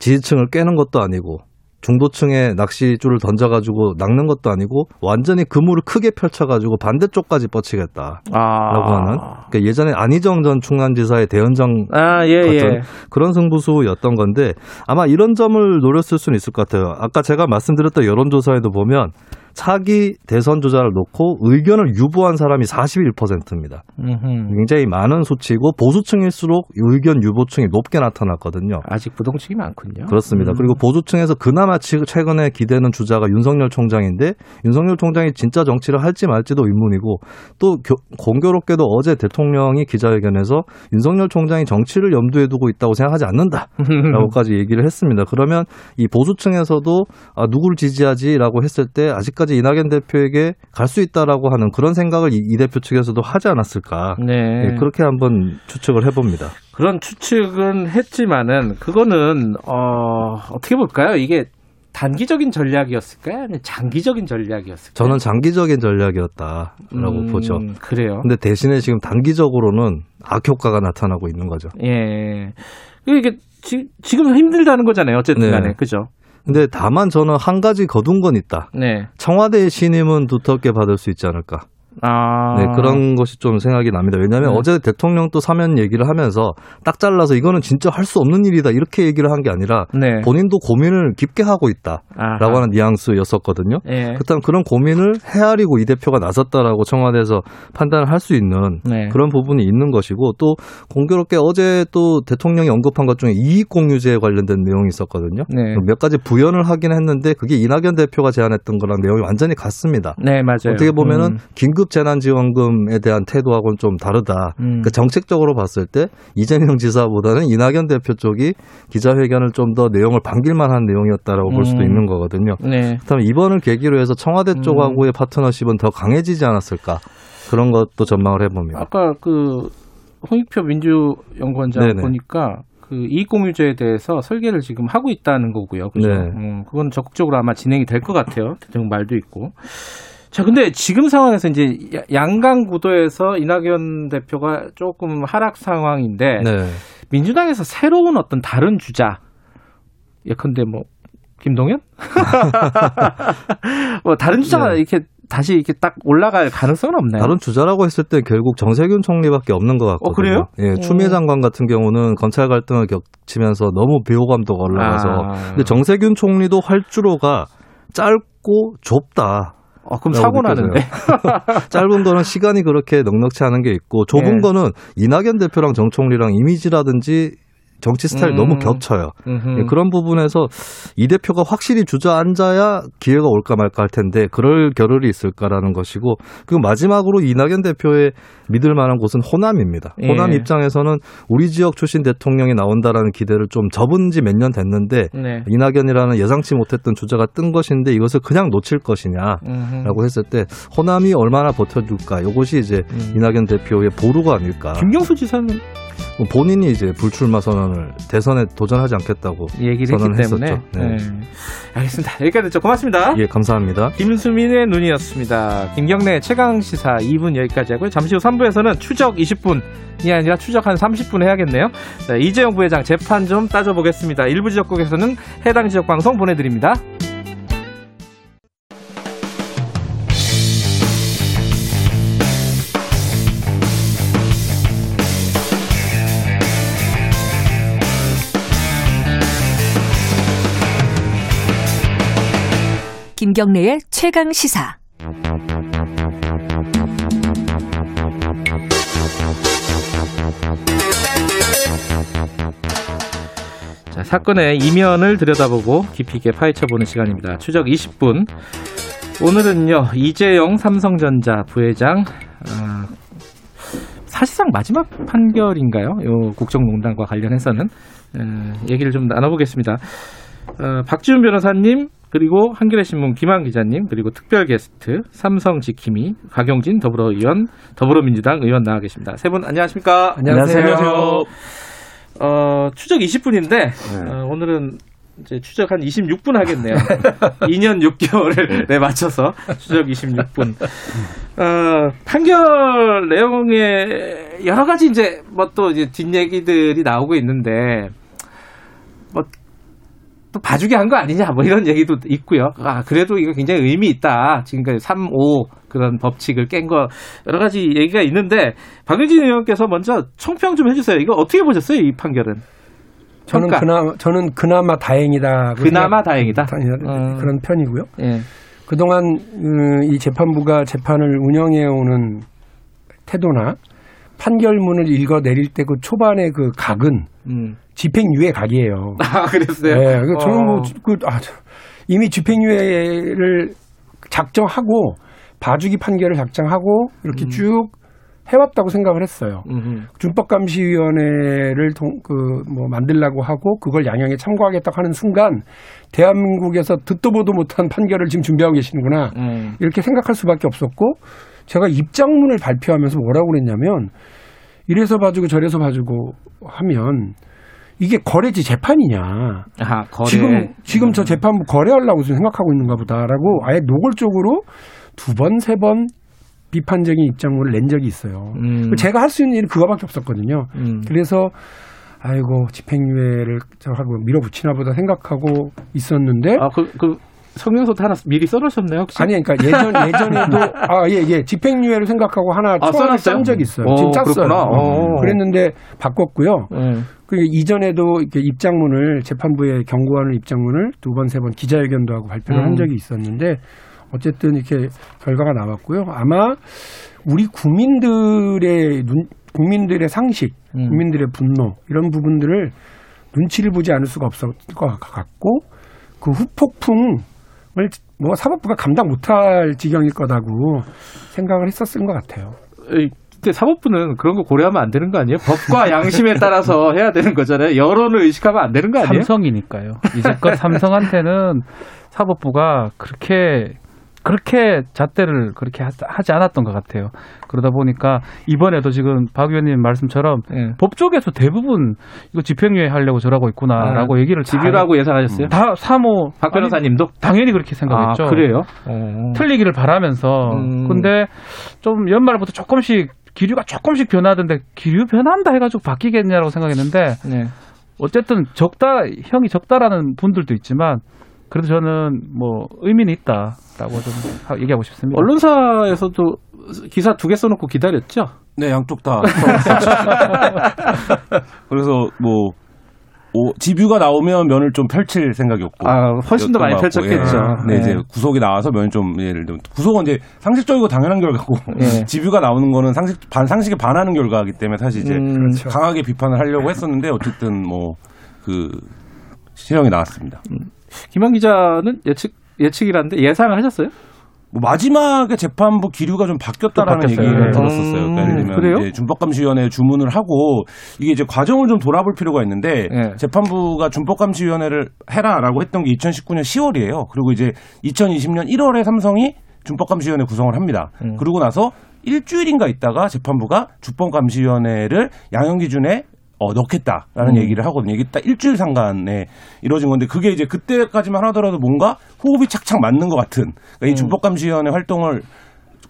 지지층을 깨는 것도 아니고 중도층에 낚시줄을 던져가지고 낚는 것도 아니고 완전히 그물을 크게 펼쳐가지고 반대쪽까지 뻗치겠다라고 아. 하는 그러니까 예전에 안희정 전 충남지사의 대연정 아, 예, 같은 예. 그런 승부수였던 건데 아마 이런 점을 노렸을 수는 있을 것 같아요. 아까 제가 말씀드렸던 여론조사에도 보면 차기 대선 주자를 놓고 의견을 유보한 사람이 41%입니다. 음흠. 굉장히 많은 수치고 보수층일수록 의견 유보층이 높게 나타났거든요. 아직 부동층이 많군요. 그렇습니다. 음. 그리고 보수층에서 그나마 치- 최근에 기대는 주자가 윤석열 총장인데 윤석열 총장이 진짜 정치를 할지 말지도 의문이고 또 교- 공교롭게도 어제 대통령이 기자회견에서 윤석열 총장이 정치를 염두에 두고 있다고 생각하지 않는다라고까지 얘기를 했습니다. 그러면 이 보수층에서도 아, 누구를 지지하지라고 했을 때 아직까지 이낙연 대표에게 갈 수 있다라고 하는 그런 생각을 이, 이 대표 측에서도 하지 않았을까? 네. 예, 그렇게 한번 추측을 해봅니다. 그런 추측은 했지만은 그거는 어 어떻게 볼까요? 이게 단기적인 전략이었을까요? 아니면 장기적인 전략이었을까요? 저는 장기적인 전략이었다라고 음, 보죠. 그래요. 근데 대신에 지금 단기적으로는 악효과가 나타나고 있는 거죠. 예. 이게 지, 지금 힘들다는 거잖아요. 어쨌든 네. 간에. 그죠? 근데 다만 저는 한 가지 거둔 건 있다. 네. 청와대의 신임은 두텁게 받을 수 있지 않을까. 아. 네, 그런 것이 좀 생각이 납니다. 왜냐하면 네. 어제 대통령 또 사면 얘기를 하면서 딱 잘라서 이거는 진짜 할 수 없는 일이다 이렇게 얘기를 한 게 아니라 네. 본인도 고민을 깊게 하고 있다라고. 하는 뉘앙스였었거든요. 예. 그렇다면 그런 고민을 헤아리고 이 대표가 나섰다라고 청와대에서 판단을 할 수 있는 네. 그런 부분이 있는 것이고 또 공교롭게 어제 또 대통령이 언급한 것 중에 이익공유제에 관련된 내용이 있었거든요. 네. 몇 가지 부연을 하긴 했는데 그게 이낙연 대표가 제안했던 거랑 내용이 완전히 같습니다. 네, 맞아요. 어떻게 보면은 음. 긴급 재난지원금에 대한 태도하고는 좀 다르다. 음. 그 정책적으로 봤을 때 이재명 지사보다는 이낙연 대표 쪽이 기자회견을 좀 더 내용을 반길만한 내용이었다라고 볼 수도 음. 있는 거거든요. 네. 그렇다면 이번을 계기로 해서 청와대 음. 쪽하고의 파트너십은 더 강해지지 않았을까 그런 것도 전망을 해봅니다. 아까 그 홍익표 민주연구원장 네네. 보니까 그 이익공유제에 대해서 설계를 지금 하고 있다는 거고요. 그죠? 네. 음, 그건 적극적으로 아마 진행이 될 것 같아요. 대통령 말도 있고. 자, 근데 지금 상황에서 이제 야- 양강 구도에서 이낙연 대표가 조금 하락 상황인데 네. 민주당에서 새로운 어떤 다른 주자 예컨대 뭐 김동연? 뭐 다른 주자가 네. 이렇게 다시 이렇게 딱 올라갈 가능성은 없나요? 다른 주자라고 했을 때 결국 정세균 총리밖에 없는 것 같거든요. 어, 그래요? 예, 추미애 장관 같은 경우는 검찰 갈등을 겹치면서 너무 비호감도가 올라가서 아. 근데 정세균 총리도 활주로가 짧고 좁다. 어, 그럼 사고. 나는데. 짧은 거는 시간이 그렇게 넉넉치 않은 게 있고 좁은 네. 거는 이낙연 대표랑 정 총리랑 이미지라든지 정치 스타일 이 음. 너무 겹쳐요. 예, 그런 부분에서 이 대표가 확실히 주저앉아야 기회가 올까 말까 할 텐데 그럴 겨를이 있을까라는 것이고 그리고 마지막으로 이낙연 대표의 믿을 만한 곳은 호남입니다. 예. 호남 입장에서는 우리 지역 출신 대통령이 나온다라는 기대를 좀 접은 지 몇 년 됐는데 네. 이낙연이라는 예상치 못했던 주자가 뜬 것인데 이것을 그냥 놓칠 것이냐라고. 했을 때 호남이 얼마나 버텨줄까 이것이 이제 음. 이낙연 대표의 보루가 아닐까. 김경수 지사는 본인이 이제 불출마 선언을 대선에 도전하지 않겠다고 얘기를 했기 때문에. 했었죠. 네. 네. 알겠습니다. 여기까지 듣죠. 고맙습니다. 예, 감사합니다. 김수민의 눈이었습니다. 김경래 최강 시사 2분 여기까지 하고요. 잠시 후 3부에서는 추적 20분이 아니라 추적 한 30분 해야겠네요. 자, 이재용 부회장 재판 좀 따져보겠습니다. 일부 지역국에서는 해당 지역 방송 보내드립니다. 김경래의 최강 시사. 자, 사건의 이면을 들여다보고 깊이 있게 파헤쳐보는 시간입니다. 추적 20분. 오늘은요, 이재용 삼성전자 부회장, 아, 사실상 마지막 판결인가요? 요 국정농단과 관련해서는 에, 얘기를 좀 나눠보겠습니다. 어, 박지훈 변호사님 그리고 한겨레 신문 김한 기자님 그리고 특별 게스트 삼성 지킴이 박용진 더불어 의원 더불어민주당 의원 나와 계십니다. 세 분 안녕하십니까? 안녕하세요. 어, 추적 20분인데 어, 오늘은 이제 추적 한 26분 하겠네요. 2년 6개월을 네, 맞춰서 추적 26분. 어, 판결 내용에 여러 가지 이제 뭐 또 이제 뒷얘기들이 나오고 있는데 뭐 또 봐주게 한 거 아니냐 뭐 이런 얘기도 있고요. 아 그래도 이거 굉장히 의미 있다. 지금까지 3, 5 그런 법칙을 깬 거 여러 가지 얘기가 있는데 박영진 의원께서 먼저 총평 좀 해주세요. 이거 어떻게 보셨어요 이 판결은? 저는 평가. 그나마 저는 그나마 다행이다. 그나마 다행이다. 어. 그런 편이고요. 예. 그동안 음, 이 재판부가 재판을 운영해 오는 태도나 판결문을 읽어 내릴 때 그 초반의 그 각은 음. 집행유예 각이에요. 아 그랬어요. 네, 그 저는 어. 뭐 그, 아, 저, 이미 집행유예를 작정하고 봐주기 판결을 작정하고 이렇게 음. 쭉 해왔다고 생각을 했어요. 음흠. 준법감시위원회를 그뭐 만들라고 하고 그걸 양형에 참고하겠다고 하는 순간 대한민국에서 듣도 보도 못한 판결을 지금 준비하고 계시는구나 음. 이렇게 생각할 수밖에 없었고 제가 입장문을 발표하면서 뭐라고 그랬냐면 이래서 봐주고 저래서 봐주고 하면 이게 거래지 재판이냐 아, 거래. 지금 지금 저 재판부 거래하려고 지금 생각하고 있는가 보다라고 아예 노골적으로 두 번세번 비판적인 입장문을 낸 적이 있어요. 음. 제가 할 수 있는 일은 그거밖에 없었거든요. 음. 그래서 아이고 집행유예를 저하고 밀어붙이나 보다 생각하고 있었는데 아, 그, 그, 성명서도 하나 미리 써놓으셨네요, 혹시? 아니 그러니까 예전 예전에도 아예예 집행유예를 생각하고 하나 아, 써놨어요? 짠적 있어요. 오, 지금 짰어요. 그렇구나. 오. 그랬는데 바꿨고요. 음. 그 이전에도 이렇게 입장문을 재판부에 경고하는 입장문을 두 번세번 기자회견도 하고 발표를 음. 한 적이 있었는데 어쨌든 이렇게 결과가 나왔고요. 아마 우리 국민들의 눈, 국민들의 상식, 음. 국민들의 분노 이런 부분들을 눈치를 보지 않을 수가 없을 것 같고 그 후폭풍을 뭐 사법부가 감당 못할 지경일 거다고 생각을 했었을 것 같아요. 근데 사법부는 그런 거 고려하면 안 되는 거 아니에요? 법과 양심에 따라서 해야 되는 거잖아요. 여론을 의식하면 안 되는 거 아니에요? 삼성이니까요. 이제껏 삼성한테는 사법부가 그렇게 그렇게 잣대를 그렇게 하- 하지 않았던 것 같아요. 그러다 보니까 이번에도 지금 박 의원님 말씀처럼 예. 법 쪽에서 대부분 이거 집행유예 하려고 저러고 있구나라고 아, 얘기를 집유라고 예상하셨어요? 다 사모 박 변호사님도? 아니, 당연히 그렇게 생각했죠. 아, 그래요? 어. 틀리기를 바라면서 음. 근데 좀 연말부터 조금씩 기류가 조금씩 변하던데 기류 변한다 해가지고 바뀌겠냐라고 생각했는데 네. 어쨌든 적다 형이 적다라는 분들도 있지만 그래도 저는 뭐 의미는 있다라고 좀 하- 얘기하고 싶습니다. 언론사에서도 기사 두 개 써놓고 기다렸죠. 네, 양쪽 다. 그래서 뭐 오, 지뷰가 나오면 면을 좀 펼칠 생각이었고. 아, 훨씬 더 많이 펼쳤겠죠. 예. 네, 네. 이제 구속이 나와서 면이 좀 예를 들면 구속은 이제 상식적이고 당연한 결과고 예. 지뷰가 나오는 거는 상식 반 상식에 반하는 결과이기 때문에 사실 이제 음, 그렇죠. 강하게 비판을 하려고 했었는데 어쨌든 뭐 그 실형이 나왔습니다. 김한 기자는 예측 예측이란데 예상을 하셨어요? 뭐 마지막에 재판부 기류가 좀 바뀌었다라는. 얘기를 네. 들었었어요. 그러니까 예를 음, 들면 그래요? 이제 준법감시위원회 주문을 하고 이게 이제 과정을 좀 돌아볼 필요가 있는데 네. 재판부가 준법감시위원회를 해라라고 했던 게 2019년 10월이에요. 그리고 이제 2020년 1월에 삼성이 준법감시위원회 구성을 합니다. 음. 그러고 나서 일주일인가 있다가 재판부가 준법감시위원회를 양형 기준에 어, 넣겠다라는 음. 얘기를 하거든요. 이게 딱 일주일 상간에 이루어진 건데 그게 이제 그때까지만 하더라도 뭔가 호흡이 착착 맞는 것 같은 그러니까 이 음. 준법감시위원회 활동을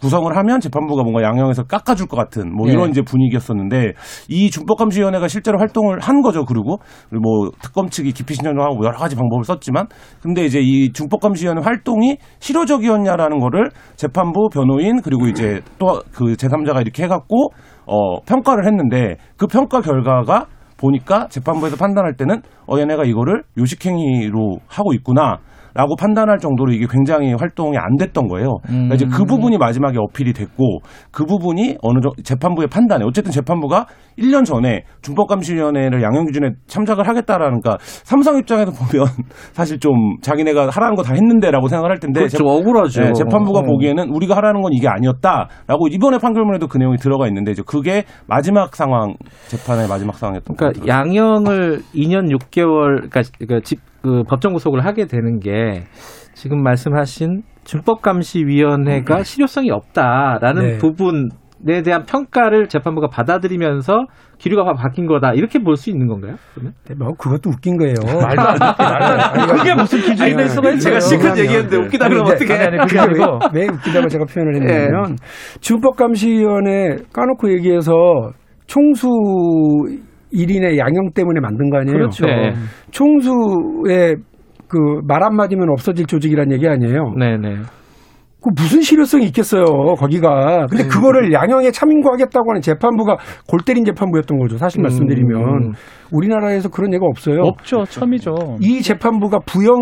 구성을 하면 재판부가 뭔가 양형에서 깎아줄 것 같은 뭐 네. 이런 이제 분위기였었는데 이 준법감시위원회가 실제로 활동을 한 거죠. 그리고 뭐 특검 측이 기피 신청하고 뭐 여러 가지 방법을 썼지만 근데 이제 이 준법감시위원회 활동이 실효적이었냐라는 거를 재판부 변호인 그리고 이제 또 그 제3자가 이렇게 해갖고 어 평가를 했는데 그 평가 결과가 보니까 재판부에서 판단할 때는 어 얘네가 이거를 요식행위로 하고 있구나. 라고 판단할 정도로 이게 굉장히 활동이 안 됐던 거예요. 그러니까 이제 그 부분이 마지막에 어필이 됐고 그 부분이 어느 정도 재판부의 판단에 어쨌든 재판부가 1년 전에 준법감시위원회를 양형 기준에 참작을 하겠다라는 그러니까 삼성 입장에서 보면 사실 좀 자기네가 하라는 거 다 했는데라고 생각을 할 텐데 그렇죠. 억울하죠. 네, 재판부가 어. 보기에는 우리가 하라는 건 이게 아니었다라고 이번에 판결문에도 그 내용이 들어가 있는데 이제 그게 마지막 상황 재판의 마지막 상황이었던 것 그러니까 양형을 2년 6개월 그러니까 그 집, 그 법정 구속을 하게 되는 게 지금 말씀하신 준법감시위원회가 실효성이 없다라는 네. 부분에 대한 평가를 재판부가 받아들이면서 기류가 바뀐 거다 이렇게 볼 수 있는 건가요? 그러면? 뭐 그것도 웃긴 거예요. 말도 안 돼. 말도 안 돼. 그게 무슨 기준이 될 수가 있어요. 제가 실컷 얘기했는데 웃기다 그러면 어떻게? 아니, 아니, 그게 왜, 아니고. 왜 웃기다고 제가 표현을 예. 했냐면 준법감시위원회 까놓고 얘기해서 총수 1인의 양형 때문에 만든 거 아니에요? 그렇죠. 네. 총수의 그 말 한마디면 없어질 조직이란 얘기 아니에요? 네네. 그 무슨 실효성이 있겠어요, 거기가. 근데 네. 그거를 양형에 참인구하겠다고 하는 재판부가 골 때린 재판부였던 거죠. 사실 말씀드리면. 음. 우리나라에서 그런 예가 없어요. 없죠. 처음이죠. 이 재판부가 부영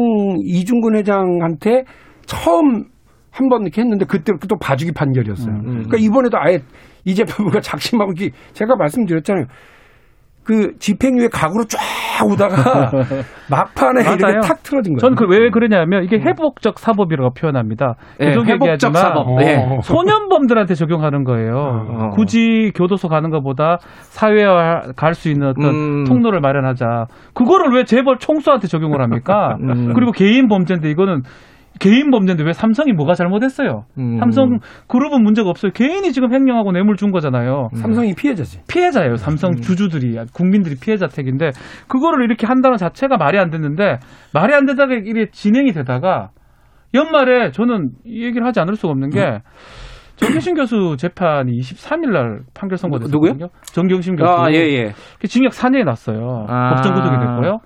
이중근 회장한테 처음 한 번 이렇게 했는데 그때 또 봐주기 판결이었어요. 음. 그러니까 이번에도 아예 이 재판부가 작심하고 제가 말씀드렸잖아요. 그 집행유예 각으로 쫙 오다가 막판에 맞아요. 이렇게 탁 틀어진 거예요. 저는 그왜 그러냐면 이게 회복적 사법이라고 표현합니다. 예, 계속 회복적 얘기하지만 사법. 예. 소년범들한테 적용하는 거예요. 어. 굳이 교도소 가는 것보다 사회화 갈 수 있는 어떤 음. 통로를 마련하자. 그거를 왜 재벌 총수한테 적용을 합니까? 음. 그리고 개인 범죄인데 이거는 개인 범죄인데 왜 삼성이 뭐가 잘못했어요? 음. 삼성 그룹은 문제가 없어요. 개인이 지금 횡령하고 뇌물 준 거잖아요. 삼성이 피해자지. 피해자예요. 삼성 음. 주주들이 국민들이 피해자 택인데 그거를 이렇게 한다는 자체가 말이 안 됐는데 말이 안 되다가 이게 진행이 되다가 연말에 저는 이 얘기를 하지 않을 수가 없는 음. 게 정경심 교수 재판이 23일 날 판결 선고됐거든요. 누구요? 정경심 교수. 아, 예, 예. 징역 4년이 났어요. 아. 법정 구속이 됐고요.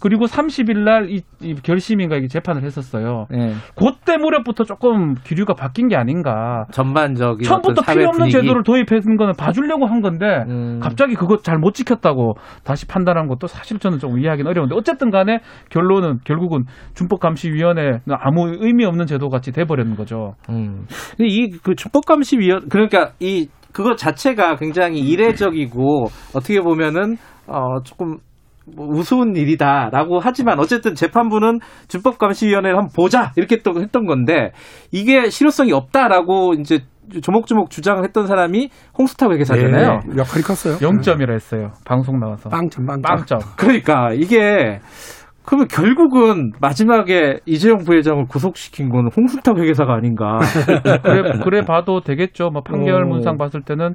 그리고 30일 날이 결심인가 이게 재판을 했었어요. 예. 그때 무렵부터 조금 기류가 바뀐 게 아닌가. 전반적인 처음부터 필요 없는 분위기. 제도를 도입했는 거는 봐주려고 한 건데 음. 갑자기 그거 잘 못 지켰다고 다시 판단한 것도 사실 저는 좀 이해하기는 어려운데 어쨌든 간에 결론은 결국은 준법감시위원회는 아무 의미 없는 제도 같이 돼버렸는 거죠. 음. 근데 이그 준법감시위원 그러니까 이 그거 자체가 굉장히 이례적이고 어떻게 보면은 어 조금 뭐 우스운 일이다라고 하지만 어쨌든 재판부는 준법감시위원회를 한번 보자 이렇게 또 했던 건데 이게 실효성이 없다라고 이제 조목조목 주장을 했던 사람이 홍수탁 회계사잖아요. 네, 역할이 컸어요. 0점이라 했어요. 방송 나와서. 빵점, 빵점. 빵점. 그러니까 이게 그러면 결국은 마지막에 이재용 부회장을 구속시킨 건 홍수탁 회계사가 아닌가. 그래, 그래 봐도 되겠죠. 뭐 판결 어. 문상 봤을 때는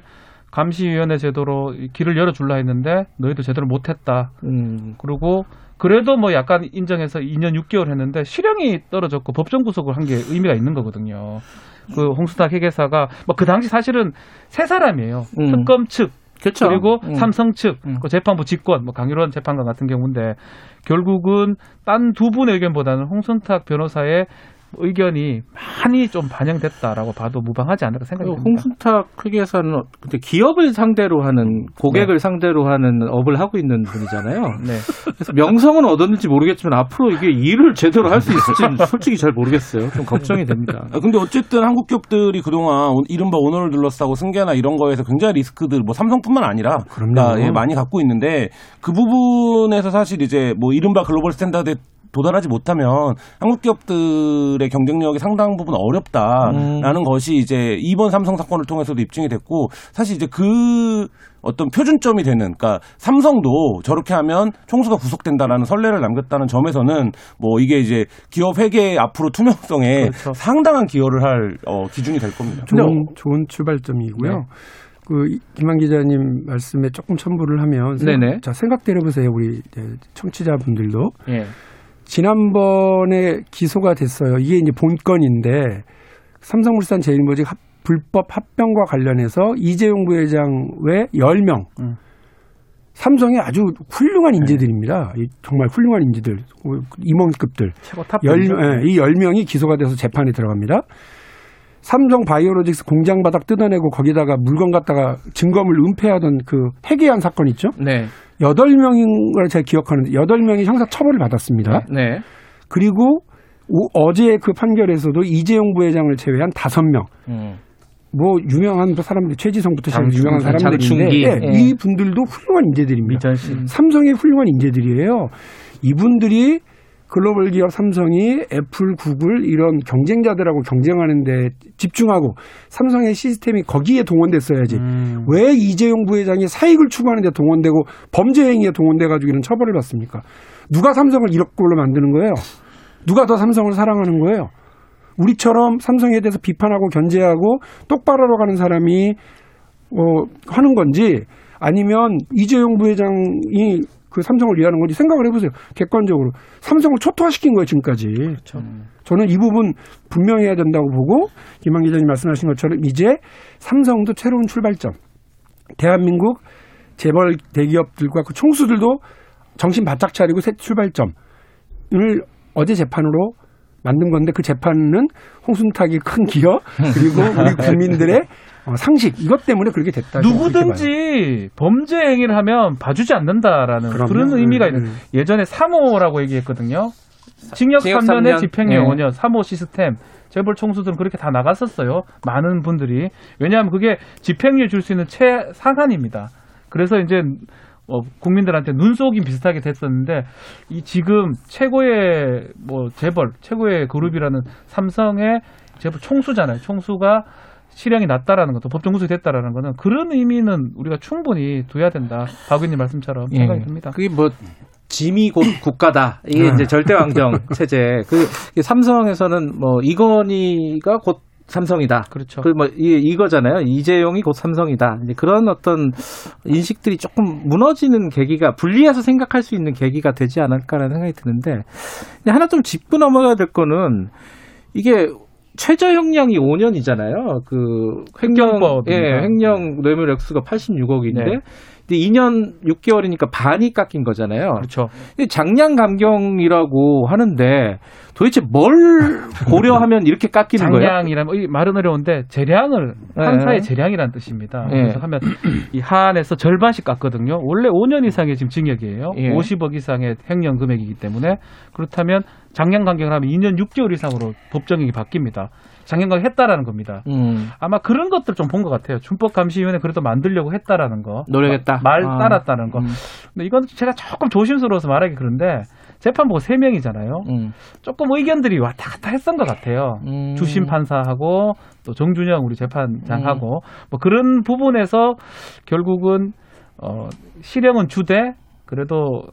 감시위원회 제도로 길을 열어줄라 했는데 너희도 제대로 못했다. 음. 그리고 그래도 뭐 약간 인정해서 2년 6개월 했는데 실형이 떨어졌고 법정 구속을 한 게 의미가 있는 거거든요. 그 홍수탁 회계사가 뭐 그 당시 사실은 세 사람이에요. 음. 특검 측 그렇죠. 리고 음. 삼성 측, 그 재판부 직권, 뭐 강일원 재판관 같은 경우인데 결국은 딴 두 분의 의견보다는 홍순탁 변호사의 의견이 많이 좀 반영됐다라고 봐도 무방하지 않을까 생각이 듭니다. 홍순탁 회계사는 근데 기업을 상대로 하는 고객을 네. 상대로 하는 업을 하고 있는 분이잖아요. 네. 그래서 명성은 얻었는지 모르겠지만 앞으로 이게 일을 제대로 할 수 있을지는 솔직히 잘 모르겠어요. 좀 걱정이 됩니다. 아, 근데 어쨌든 한국 기업들이 그동안 오- 이른바 오너를 둘러싸고 승계나 이런 거에서 굉장히 리스크들 뭐 삼성뿐만 아니라 다, 예, 많이 갖고 있는데 그 부분에서 사실 이제 뭐 이른바 글로벌 스탠다드에 도달하지 못하면 한국 기업들의 경쟁력이 상당 부분 어렵다라는 것이 이제 이번 삼성 사건을 통해서도 입증이 됐고 사실 이제 그 어떤 표준점이 되는 그러니까 삼성도 저렇게 하면 총수가 구속된다라는 선례를 남겼다는 점에서는 뭐 이게 이제 기업 회계 앞으로 투명성에 상당한 기여를 할 어, 기준이 될 겁니다. 좋은, 좋은 출발점이고요. 네. 그 김한 기자님 말씀에 조금 첨부를 하면 네네. 자 생각대로 보세요 우리 청취자분들도 예. 지난번에 기소가 됐어요. 이게 이제 본건인데 삼성물산 제일모직 합- 불법 합병과 관련해서 이재용 부회장 외 10명 음. 삼성의 아주 훌륭한 인재들입니다. 이 정말 훌륭한 인재들, 임원급들. 최고 top 열. 예, 이 10명이 기소가 돼서 재판에 들어갑니다. 삼성 바이오로직스 공장 바닥 뜯어내고 거기다가 물건 갖다가 증거물 은폐하던 그 해괴한 사건 있죠? 네. 여덟 명인 걸 제가 기억하는데 여덟 명이 형사 처벌을 받았습니다. 네. 그리고 오- 어제 그 판결에서도 이재용 부회장을 제외한 다섯 명. 음. 뭐 유명한 사람들 최지성부터 시작해서 장충, 유명한 사람들인데. 예, 예. 이 분들도 훌륭한 인재들입니다. 미전신. 삼성의 훌륭한 인재들이에요. 이분들이 글로벌 기업 삼성이 애플, 구글 이런 경쟁자들하고 경쟁하는데 집중하고 삼성의 시스템이 거기에 동원됐어야지. 음. 왜 이재용 부회장이 사익을 추구하는 데 동원되고 범죄 행위에 동원돼 가지고 이런 처벌을 받습니까? 누가 삼성을 이렇게 걸로 만드는 거예요? 누가 더 삼성을 사랑하는 거예요? 우리처럼 삼성에 대해서 비판하고 견제하고 똑바로 하러 가는 사람이 어, 하는 건지 아니면 이재용 부회장이 그 삼성을 위하는 건지 생각을 해보세요. 객관적으로 삼성을 초토화시킨 거예요 지금까지. 저는 이 부분 분명해야 된다고 보고 김한 기자님 말씀하신 것처럼 이제 삼성도 새로운 출발점. 대한민국 재벌 대기업들과 그 총수들도 정신 바짝 차리고 새 출발점을 어제 재판으로 만든 건데 그 재판은 홍순탁이 큰 기여 그리고 우리 국민들의 어, 상식 이것 때문에 그렇게 됐다. 누구든지 범죄 행위를 하면 봐주지 않는다라는 그럼요. 그런 의미가 네, 있는 네. 예전에 3호라고 얘기했거든요. 징역 징역 3년에 삼 년. 집행유예 네. 5년 3호 시스템 재벌 총수들은 그렇게 다 나갔었어요. 많은 분들이 왜냐하면 그게 집행유예 줄 수 있는 최 상한입니다. 그래서 이제 어, 국민들한테 눈속임 비슷하게 됐었는데 이 지금 최고의 뭐 재벌 최고의 그룹이라는 삼성의 재벌 총수잖아요. 총수가 실형이 낮다라는 것도 법정 구속이 됐다라는 거는 그런 의미는 우리가 충분히 둬야 된다. 박 의원님 말씀처럼 생각이 듭니다. 그게 뭐 짐이 곧 국가다. 이게 아. 이제 절대왕정 체제. 그 삼성에서는 뭐 이건희가 곧 삼성이다. 그렇죠. 그 뭐 이거잖아요. 이재용이 곧 삼성이다. 이제 그런 어떤 인식들이 조금 무너지는 계기가 분리해서 생각할 수 있는 계기가 되지 않을까라는 생각이 드는데 하나 좀 짚고 넘어가야 될 거는 이게 최저 형량이 5년이잖아요. 그 횡령. 예, 횡령 뇌물 액수가 86억인데 네. 근데 2년 6개월이니까 반이 깎인 거잖아요. 그렇죠. 장량 감경이라고 하는데 도대체 뭘 고려하면 이렇게 깎이는 거예요? 장량이라면 이 말은 어려운데 재량을 네. 판사의 재량이라는 뜻입니다. 네. 그래서 하면 이 한에서 절반씩 깎거든요. 원래 5년 이상의 지금 징역이에요. 예. 50억 이상의 횡령 금액이기 때문에 그렇다면 장량 감경을 하면 2년 6개월 이상으로 법정액이 바뀝니다. 장량 감경했다라는 겁니다. 음. 아마 그런 것들 좀 본 것 같아요. 준법감시위원회 그래도 만들려고 했다라는 거. 노력했다. 말 아. 따랐다는 거. 음. 근데 이건 제가 조금 조심스러워서 말하기 그런데 재판부가 세명이잖아요 음. 조금 의견들이 왔다 갔다 했던 것 같아요. 음. 주심 판사하고 또 정준영 우리 재판장하고 음. 뭐 그런 부분에서 결국은 어 실형은 주되 그래도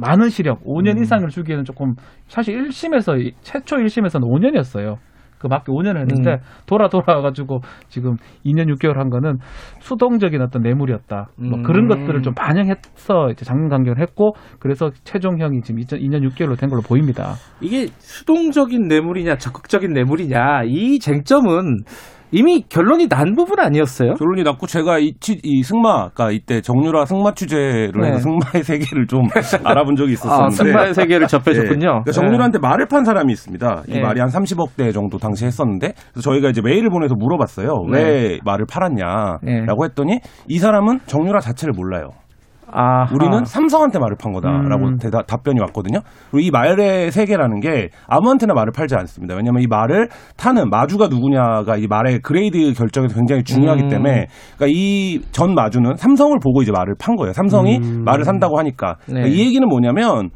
많은 실형 5년 음. 이상을 주기에는 조금 사실 1심에서 최초 1심에서는 5년이었어요. 그 맞게 5년을 했는데 음. 돌아 돌아와가지고 지금 2년 6개월 한 거는 수동적인 어떤 뇌물이었다. 뭐 음. 그런 것들을 좀 반영해서 이제 장면 강경을 했고 그래서 최종형이 지금 2년 6개월로 된 걸로 보입니다. 이게 수동적인 뇌물이냐 적극적인 뇌물이냐 이 쟁점은 이미 결론이 난 부분 아니었어요? 결론이 났고 제가 이, 치- 이 승마, 그러니까 이때 정유라 승마 취재를 네. 해서 승마의 세계를 좀 알아본 적이 있었는데 아, 승마의 세계를 접해줬군요. 그러니까 정유라한테 말을 판 사람이 있습니다. 이 네. 말이 한 30억 대 정도 당시 했었는데 그래서 저희가 이제 메일을 보내서 물어봤어요. 네. 왜 말을 팔았냐라고 했더니 이 사람은 정유라 자체를 몰라요. 아, 우리는 삼성한테 말을 판 거다라고 음. 대답, 답변이 왔거든요. 그리고 이 말의 세계라는 게 아무한테나 말을 팔지 않습니다. 왜냐하면 이 말을 타는 마주가 누구냐가 이 말의 그레이드 결정에서 굉장히 중요하기 음. 때문에 그러니까 이 전 마주는 삼성을 보고 이제 말을 판 거예요. 삼성이 음. 말을 산다고 하니까 네. 그러니까 이 얘기는 뭐냐면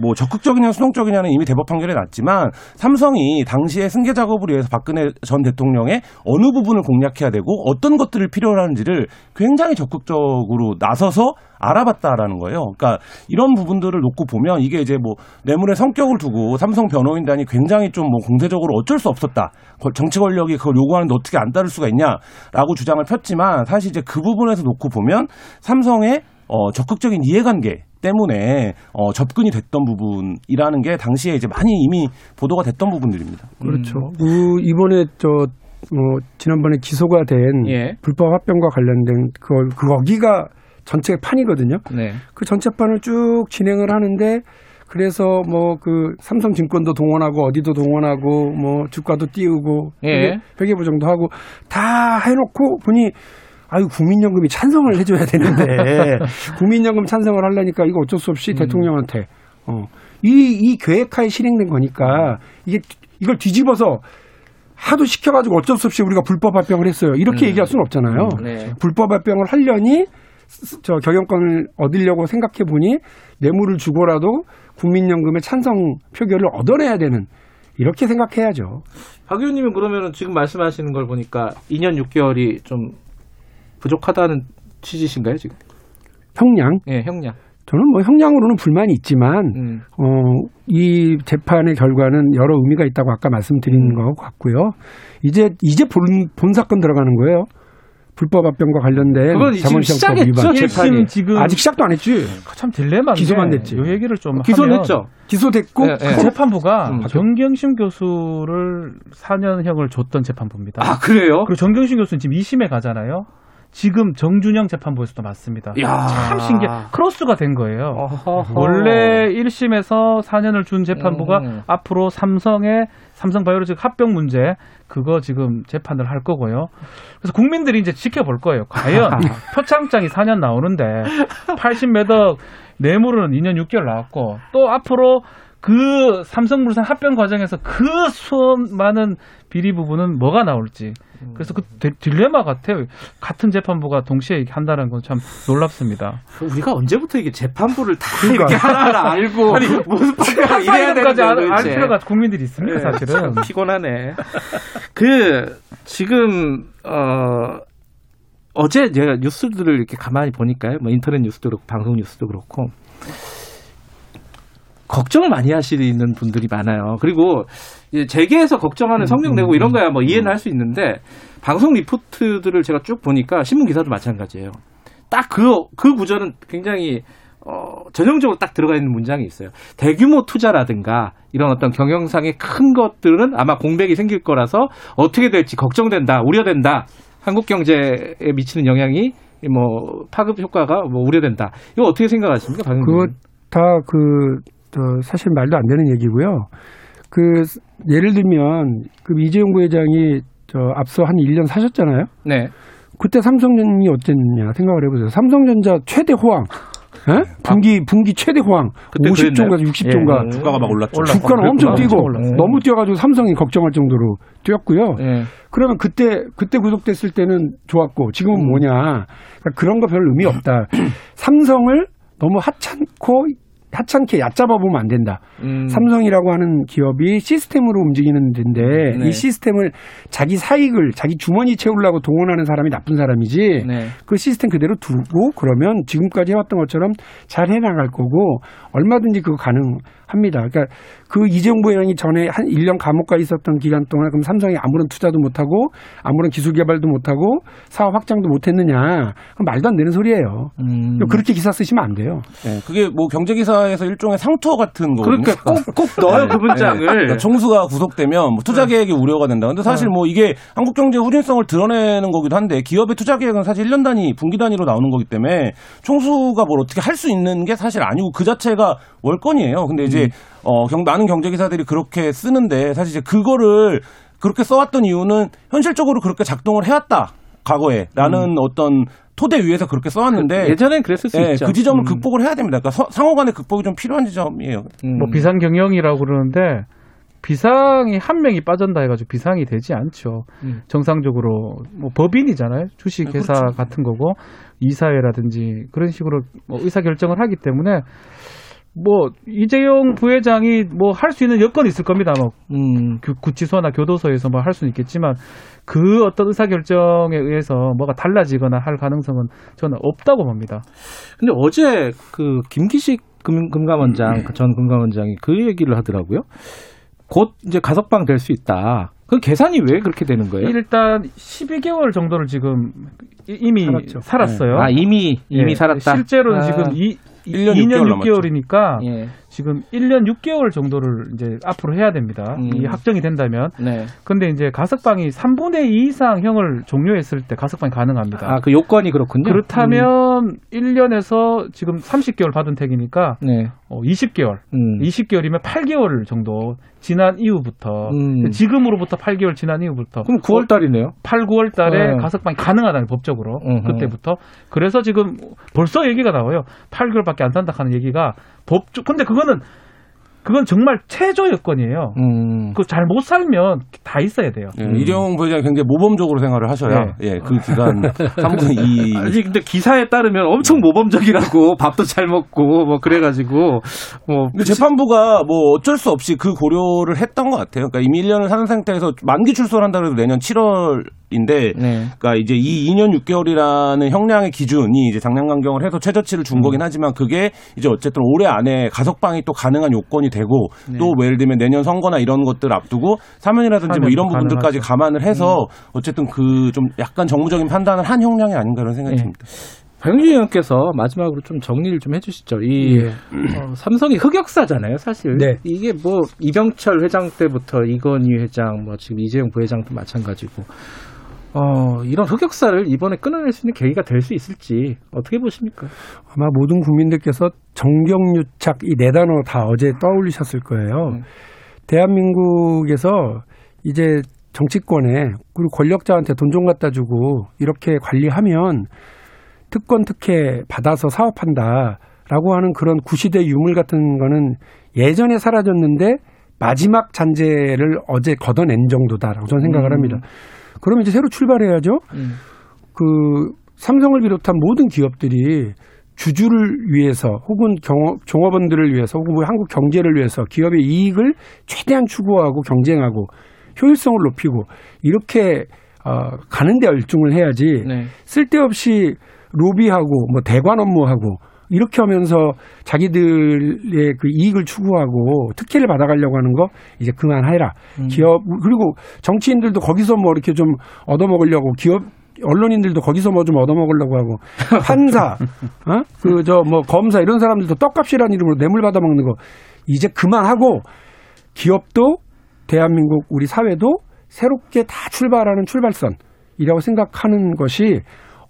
뭐 적극적이냐 수동적이냐는 이미 대법 판결에 났지만 삼성이 당시에 승계 작업을 위해서 박근혜 전 대통령의 어느 부분을 공략해야 되고 어떤 것들을 필요로 하는지를 굉장히 적극적으로 나서서 알아봤다라는 거예요. 그러니까 이런 부분들을 놓고 보면 이게 이제 뭐 뇌물의 성격을 두고 삼성 변호인단이 굉장히 좀 뭐 공세적으로 어쩔 수 없었다. 거- 정치 권력이 그걸 요구하는데 어떻게 안 따를 수가 있냐라고 주장을 폈지만 사실 이제 그 부분에서 놓고 보면 삼성의 어, 적극적인 이해관계 때문에 어, 접근이 됐던 부분이라는 게 당시에 이제 많이 이미 보도가 됐던 부분들입니다. 그렇죠. 그 이번에 저 뭐 지난번에 기소가 된 예. 불법 합병과 관련된 그걸 그 거기가 전체 판이거든요. 네. 그 전체 판을 쭉 진행을 하는데 그래서 뭐 그 삼성증권도 동원하고 어디도 동원하고 뭐 주가도 띄우고 예. 회계, 회계부정도 하고 다 해놓고 보니 아유 국민연금이 찬성을 해줘야 되는데 국민연금 찬성을 하려니까 이거 어쩔 수 없이 대통령한테 어 이 이 계획하에 실행된 거니까 이게 이걸 뒤집어서 하도 시켜가지고 어쩔 수 없이 우리가 불법 합병을 했어요. 이렇게 음. 얘기할 수는 없잖아요. 네. 불법 합병을 하려니 스- 저 경영권을 얻으려고 생각해 보니 뇌물을 주고라도 국민연금의 찬성 표결을 얻어내야 되는 이렇게 생각해야죠. 박 의원님은 그러면은 지금 말씀하시는 걸 보니까 2년 6개월이 좀 부족하다는 취지신가요, 지금? 형량. 예, 형량. 저는 뭐 형량으로는 불만이 있지만 음. 어, 이 재판의 결과는 여러 의미가 있다고 아까 말씀드린 것 같고요. 이제 이제 본, 본 사건 들어가는 거예요. 불법 합병과 관련된 그건 지금 시작했죠, 위반. 재판이. 지금 아직 시작도 안 했지. 참 딜레마인데 기소만 됐지. 이 얘기를 좀 했죠. 기소됐고 예, 예. 그 재판부가 음. 정경심 교수를 4년형을 줬던 재판부입니다. 아, 그래요? 그리고 정경심 교수는 지금 2심에 가잖아요. 지금 정준영 재판부에서도 맞습니다. 야. 참 신기해. 크로스가 된 거예요. 어허허. 원래 1심에서 4년을 준 재판부가 음. 앞으로 삼성의 삼성 바이오로직 합병 문제 그거 지금 재판을 할 거고요. 그래서 국민들이 이제 지켜볼 거예요. 과연 표창장이 4년 나오는데 80매덕 뇌물은 2년 6개월 나왔고 또 앞으로 그 삼성물산 합병 과정에서 그 수많은 비리 부분은 뭐가 나올지. 그래서 그 딜- 딜레마 같아요. 같은 재판부가 동시에 이렇게 한다는 건 참 놀랍습니다. 우리가 언제부터 이게 재판부를 다 그러니까. 이렇게 하나하나 알고 아니, 무슨 판결을 이래야 되는 사이까지 알. 필요가 국민들이 있습니까, 예, 사실은. 참 피곤하네. 그 지금 어 어제 제가 뉴스들을 이렇게 가만히 보니까요. 뭐 인터넷 뉴스도 그렇고 방송 뉴스도 그렇고 걱정을 많이 하시는 분들이 많아요. 그리고 재계에서 걱정하는 성명 내고 이런 거야 뭐 이해는 할 수 있는데 방송 리포트들을 제가 쭉 보니까 신문 기사도 마찬가지예요. 딱그그 구절은 굉장히 어, 전형적으로 딱 들어가 있는 문장이 있어요. 대규모 투자라든가 이런 어떤 경영상의 큰 것들은 아마 공백이 생길 거라서 어떻게 될지 걱정된다, 우려된다. 한국 경제에 미치는 영향이 뭐 파급 효과가 뭐 우려된다. 이거 어떻게 생각하십니까, 박 그거? 다그 저 사실 말도 안 되는 얘기고요. 그 예를 들면 그 이재용 부회장이 저 앞서 한 1년 사셨잖아요. 네. 그때 삼성전이 어땠냐 생각을 해보세요. 삼성전자 최대 호황. 예? 분기 분기 최대 호황. 그때 50조인가 그랬나요? 60조인가. 예. 주가가 막 올랐죠. 주가는 엄청. 뛰고 올랐어요. 너무 뛰어가지고 삼성이 걱정할 정도로 뛰었고요. 예. 그러면 그때 그때 구속됐을 때는 좋았고 지금은 음. 뭐냐? 그러니까 그런 거 별 의미 없다. 삼성을 너무 하찮고 하찮게 얕잡아 보면 안 된다. 음. 삼성이라고 하는 기업이 시스템으로 움직이는 데인데 네. 이 시스템을 자기 사익을 자기 주머니 채우려고 동원하는 사람이 나쁜 사람이지 네. 그 시스템 그대로 두고 그러면 지금까지 해왔던 것처럼 잘 해나갈 거고 얼마든지 그거 가능하다 합니다. 그러니까 그 이재용 부회장이 전에 한 1년 감옥 가 있었던 기간 동안 그럼 삼성이 아무런 투자도 못하고 아무런 기술 개발도 못하고 사업 확장도 못했느냐? 말도 안 되는 소리예요. 음. 그렇게 기사 쓰시면 안 돼요. 네, 그게 뭐 경제 기사에서 일종의 상투어 같은 거거든요. 그러니까 꼭, 꼭 넣어요, 그 문장을. 그러니까 총수가 구속되면 뭐 투자 계획이 우려가 된다. 근데 사실 뭐 이게 한국 경제의 후진성을 드러내는 거기도 한데 기업의 투자 계획은 사실 1년 단위, 분기 단위로 나오는 거기 때문에 총수가 뭘 어떻게 할 수 있는 게 사실 아니고 그 자체가 월권이에요. 근데 이제 어, 경, 많은 경제기사들이 그렇게 쓰는데 사실 이제 그거를 그렇게 써왔던 이유는 현실적으로 그렇게 작동을 해왔다. 과거에 라는 어떤 토대 위에서 그렇게 써왔는데 예전엔 그랬을 수 예, 있죠. 그 지점을 음. 극복을 해야 됩니다. 그러니까 서- 상호 간의 극복이 좀 필요한 지점이에요. 음. 뭐 비상 경영이라고 그러는데 비상이 한 명이 빠진다 해가지고 비상이 되지 않죠. 음. 정상적으로 뭐 법인이잖아요. 주식회사 네, 그렇죠. 같은 거고 이사회라든지 그런 식으로 뭐 의사 결정을 하기 때문에 뭐 이재용 부회장이 뭐 할 수 있는 여건이 있을 겁니다. 뭐 음. 구- 구치소나 교도소에서 뭐 할 수는 있겠지만 그 어떤 의사 결정에 의해서 뭐가 달라지거나 할 가능성은 저는 없다고 봅니다. 근데 어제 그 김기식 금, 금감원장 전 금감원장이 그 얘기를 하더라고요. 곧 이제 가석방 될 수 있다. 그 계산이 왜 그렇게 되는 거예요? 일단 12개월 정도를 지금 이- 이미 살았죠. 살았어요. 아, 이미 이미 예, 살았다. 실제로는 아. 지금 이, 1년 2년 6개월 6개월이니까 예. 지금 1년 6개월 정도를 이제 앞으로 해야 됩니다. 음. 이 확정이 된다면. 네. 근데 이제 가석방이 3분의 2 이상 형을 종료했을 때 가석방이 가능합니다. 아, 그 요건이 그렇군요. 그렇다면 1년에서 지금 30개월 받은 택이니까 네. 어, 20개월. 음. 20개월이면 8개월 정도 지난 이후부터 음. 지금으로부터 8개월 지난 이후부터 그럼 9월 달이네요. 8, 9월 달에 네. 가석방이 가능하다는 법적으로 음흠. 그때부터 그래서 지금 벌써 얘기가 나와요. 8개월밖에 안 산다 하는 얘기가 법적 근데 그거는 그건 정말 최저 여건이에요. 음. 그잘 못 살면 다 있어야 돼요. 예, 이재용 부회장이 굉장히 모범적으로 생활을 하셔야 예, 그 기간 3분의 2 아니 근데 기사에 따르면 엄청 모범적이라고 밥도 잘 먹고 뭐 그래가지고 뭐 근데 재판부가 뭐 어쩔 수 없이 그 고려를 했던 것 같아요. 그러니까 이미 1년을 사는 상태에서 만기 출소를 한다 그래도 내년 7월 인데, 네. 그러니까 이제 이 2년 6개월이라는 형량의 기준이 이제 장량 강경을 해서 최저치를 준 거긴 하지만 그게 이제 어쨌든 올해 안에 가석방이 또 가능한 요건이 되고 네. 또뭐 예를 들면 내년 선거나 이런 것들 앞두고 사면이라든지 뭐 이런 부분들까지 가능하죠. 감안을 해서 어쨌든 그 좀 약간 정무적인 판단을 한 형량이 아닌가 이런 생각이 네. 듭니다. 박영진 의원께서 마지막으로 좀 정리를 좀 해주시죠. 이 예. 어, 삼성이 흑역사잖아요, 사실. 네. 이게 뭐 이병철 회장 때부터 이건희 회장, 뭐 지금 이재용 부회장도 마찬가지고. 어, 이런 흑역사를 이번에 끊어낼 수 있는 계기가 될 수 있을지 어떻게 보십니까? 아마 모든 국민들께서 정경유착 이 네 단어 다 어제 떠올리셨을 거예요. 음. 대한민국에서 이제 정치권에 그리고 권력자한테 돈 좀 갖다 주고 이렇게 관리하면 특권 특혜 받아서 사업한다라고 하는 그런 구시대 유물 같은 거는 예전에 사라졌는데 마지막 잔재를 어제 걷어낸 정도다라고 저는 생각을 음. 합니다. 그럼 이제 새로 출발해야죠. 음. 그 삼성을 비롯한 모든 기업들이 주주를 위해서 혹은 경업, 종업원들을 위해서 혹은 뭐 한국 경제를 위해서 기업의 이익을 최대한 추구하고 경쟁하고 효율성을 높이고 이렇게 어, 가는 데 열중을 해야지 네. 쓸데없이 로비하고 뭐 대관 업무하고 이렇게 하면서 자기들의 그 이익을 추구하고 특혜를 받아가려고 하는 거 이제 그만해라. 음. 기업 그리고 정치인들도 거기서 뭐 이렇게 좀 얻어먹으려고 기업 언론인들도 거기서 뭐 좀 얻어먹으려고 하고 판사, 어? 그 저 뭐 검사 이런 사람들도 떡값이라는 이름으로 뇌물 받아먹는 거 이제 그만하고 기업도 대한민국 우리 사회도 새롭게 다 출발하는 출발선이라고 생각하는 것이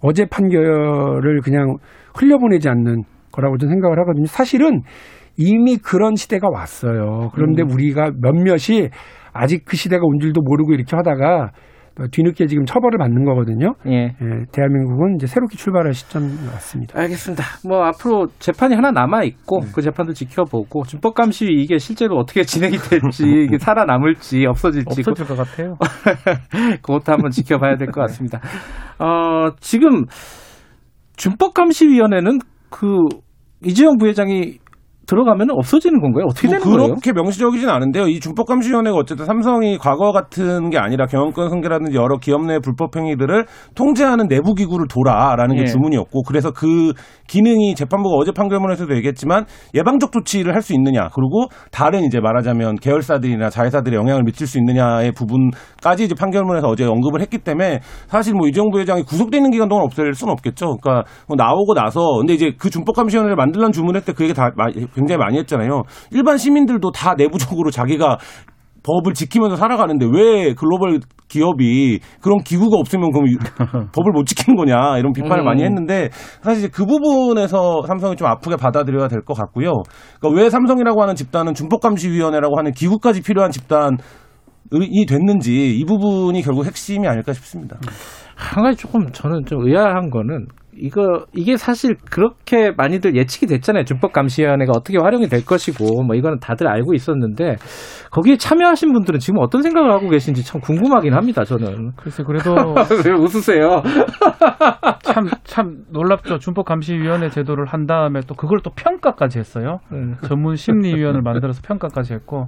어제 판결을 그냥 흘려보내지 않는 거라고 저는 생각을 하거든요. 사실은 이미 그런 시대가 왔어요. 그런데 음. 우리가 몇몇이 아직 그 시대가 온 줄도 모르고 이렇게 하다가 뒤늦게 지금 처벌을 받는 거거든요. 예. 예, 대한민국은 이제 새롭게 출발할 시점인 것 같습니다. 알겠습니다. 뭐 앞으로 재판이 하나 남아 있고 그 재판도 지켜보고 준법 감시 이게 실제로 어떻게 진행이 될지 이게 살아남을지 없어질지 없어질 것 같아요. 그것도 한번 지켜봐야 될 것 같습니다. 어, 지금 준법감시위원회는 그 이재용 부회장이 들어가면 없어지는 건가요? 어떻게 뭐 되는 거예요? 그렇게 명시적이진 않은데요. 이 준법감시위원회가 어쨌든 삼성이 과거 같은 게 아니라 경영권 승계라든지 여러 기업 내 불법 행위들을 통제하는 내부 기구를 둬라라는 게 예. 주문이었고 그래서 그 기능이 재판부가 어제 판결문에서도 얘기했지만 예방적 조치를 할 수 있느냐 그리고 다른 이제 말하자면 계열사들이나 자회사들에 영향을 미칠 수 있느냐의 부분까지 이제 판결문에서 어제 언급을 했기 때문에 사실 뭐 이정부 회장이 구속돼 있는 기간 동안 없앨 수는 없겠죠. 그러니까 뭐 나오고 나서 근데 이제 그 준법감시위원회를 만들란 주문할 때그 얘기 다 마- 굉장히 많이 했잖아요. 일반 시민들도 다 내부적으로 자기가 법을 지키면서 살아가는데 왜 글로벌 기업이 그런 기구가 없으면 그럼 이- 법을 못 지키는 거냐 이런 비판을 음. 많이 했는데 사실 그 부분에서 삼성이 좀 아프게 받아들여야 될 것 같고요. 그러니까 왜 삼성이라고 하는 집단은 준법감시위원회라고 하는 기구까지 필요한 집단 이 됐는지 이 부분이 결국 핵심이 아닐까 싶습니다. 한 가지 조금 저는 좀 의아한 거는 이거 이게 사실 그렇게 많이들 예측이 됐잖아요. 준법 감시위원회가 어떻게 활용이 될 것이고 뭐 이거는 다들 알고 있었는데 거기에 참여하신 분들은 지금 어떤 생각을 하고 계신지 참 궁금하긴 합니다. 저는. 글쎄 그래도 왜 웃으세요? 참참 놀랍죠. 준법 감시위원회 제도를 한 다음에 또 그걸 또 평가까지 했어요. 음. 전문 심리위원을 만들어서 평가까지 했고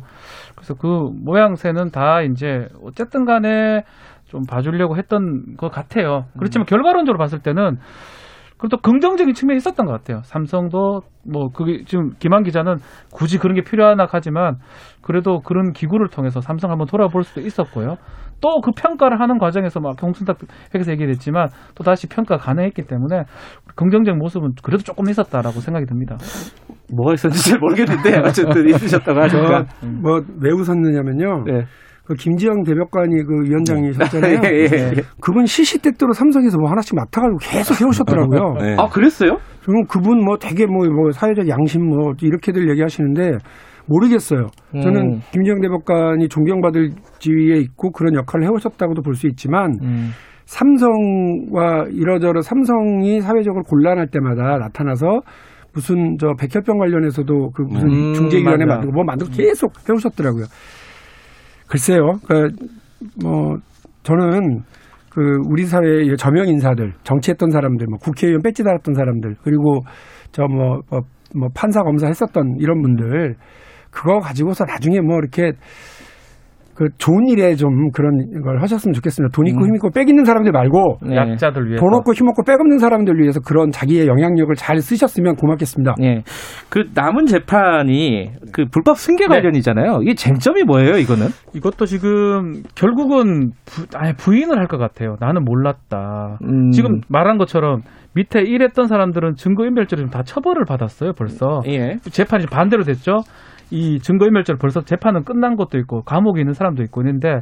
그래서 그 모양새는 다 이제 어쨌든 간에 좀 봐주려고 했던 것 같아요. 그렇지만 결과론적으로 봤을 때는 그래도 긍정적인 측면이 있었던 것 같아요. 삼성도 뭐 그게 지금 김한 기자는 굳이 그런 게 필요하나 하지만 그래도 그런 기구를 통해서 삼성 한번 돌아볼 수도 있었고요. 또 그 평가를 하는 과정에서 막 홍순탁 회계사 얘기했지만 또 다시 평가 가능했기 때문에 긍정적 모습은 그래도 조금 있었다라고 생각이 듭니다. 뭐가 있었는지 잘 모르겠는데 어쨌든 있으셨다고 하니까. 뭐 왜 웃었느냐면요. 네. 그 김지영 대법관이 그 위원장이 셨잖아요. 예, 예, 예. 그분 시시때때로 삼성에서 뭐 하나씩 맡아가지고 계속 해오셨더라고요. 네. 아 그랬어요? 그럼 그분 뭐 되게 뭐, 뭐 사회적 양심 뭐 이렇게들 얘기하시는데 모르겠어요. 저는 음. 김지영 대법관이 존경받을 지위에 있고 그런 역할을 해오셨다고도 볼 수 있지만 음. 삼성과 이러저러 삼성이 사회적으로 곤란할 때마다 나타나서 무슨 저 백혈병 관련해서도 그 무슨 음, 중재위원회. 만들고 뭐 만들고 계속 해오셨더라고요. 글쎄요. 그뭐 저는 그 우리 사회의 저명 인사들, 정치했던 사람들, 뭐 국회의원 배지 달았던 사람들, 그리고 저뭐 뭐, 뭐 판사 검사 했었던 이런 분들 그거 가지고서 나중에 뭐 이렇게 그 좋은 일에 좀 그런 걸 하셨으면 좋겠습니다. 돈 있고 음. 힘 있고 빽 있는 사람들 말고 네. 약자들 위해서 돈 없고 힘 없고 빽 없는 사람들 위해서 그런 자기의 영향력을 잘 쓰셨으면 고맙겠습니다. 예. 그 남은 재판이 그 불법 승계 네. 관련이잖아요. 이게 쟁점이 뭐예요, 이거는? 이것도 지금 결국은 부, 아니, 부인을 할 것 같아요. 나는 몰랐다. 음. 지금 말한 것처럼 밑에 일했던 사람들은 증거인멸죄로 다 처벌을 받았어요. 벌써 예. 재판이 반대로 됐죠. 이 증거인멸죄로 벌써 재판은 끝난 것도 있고 감옥에 있는 사람도 있고 있는데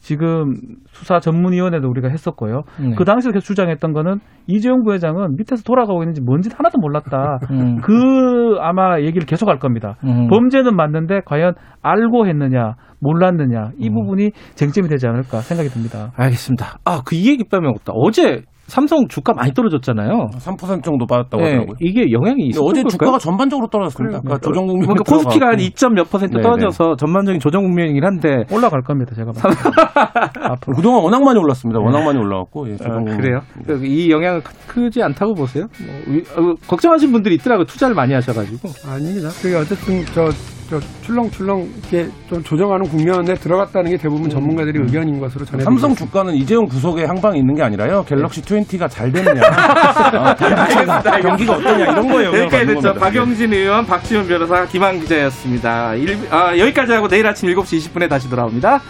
지금 수사 전문위원회도 우리가 했었고요. 네. 그 당시에 계속 주장했던 거는 이재용 부회장은 밑에서 돌아가고 있는지 뭔지 하나도 몰랐다. 음. 그 아마 얘기를 계속 할 겁니다. 음. 범죄는 맞는데 과연 알고 했느냐, 몰랐느냐 이 음. 부분이 쟁점이 되지 않을까 생각이 듭니다. 알겠습니다. 아, 그이 얘기 빼면 없다. 어제 삼성 주가 많이 떨어졌잖아요. 3% 정도 빠졌다고 네, 하더라고요. 이게 영향이 있었던 어제 걸까요? 주가가 전반적으로 떨어졌습니다. 아까 조정 국민 그러니까 코스피가 한 2점 몇 퍼센트 네네. 떨어져서 전반적인 조정 국면이긴 한데 올라갈 겁니다. 제가 봤을 때. 앞으로. 그동안 워낙 많이 올랐습니다. 워낙 많이 올라왔고 예, 조정 아, 국민. 그래요? 그이 영향은 크- 크지 않다고 보세요? 뭐, 위- 어, 걱정하신 분들이 있더라고요. 투자를 많이 하셔가지고. 아닙니다. 그게 어쨌든 저, 저 출렁출렁 이렇게 좀 조정하는 국면에 들어갔다는 게 대부분 전문가들의 의견인 것으로 전해. 삼성 주가는 이재용 구속에 향방이 있는 게 아니라요. 갤럭시 20가 잘 되느냐, 어, 경기가, 경기가 어떠냐 이런 거예요. 여기까지 됐죠. 박영진 의원, 박지원 변호사, 김한 기자였습니다. 일- 아, 여기까지 하고 내일 아침 7시 20분에 다시 돌아옵니다.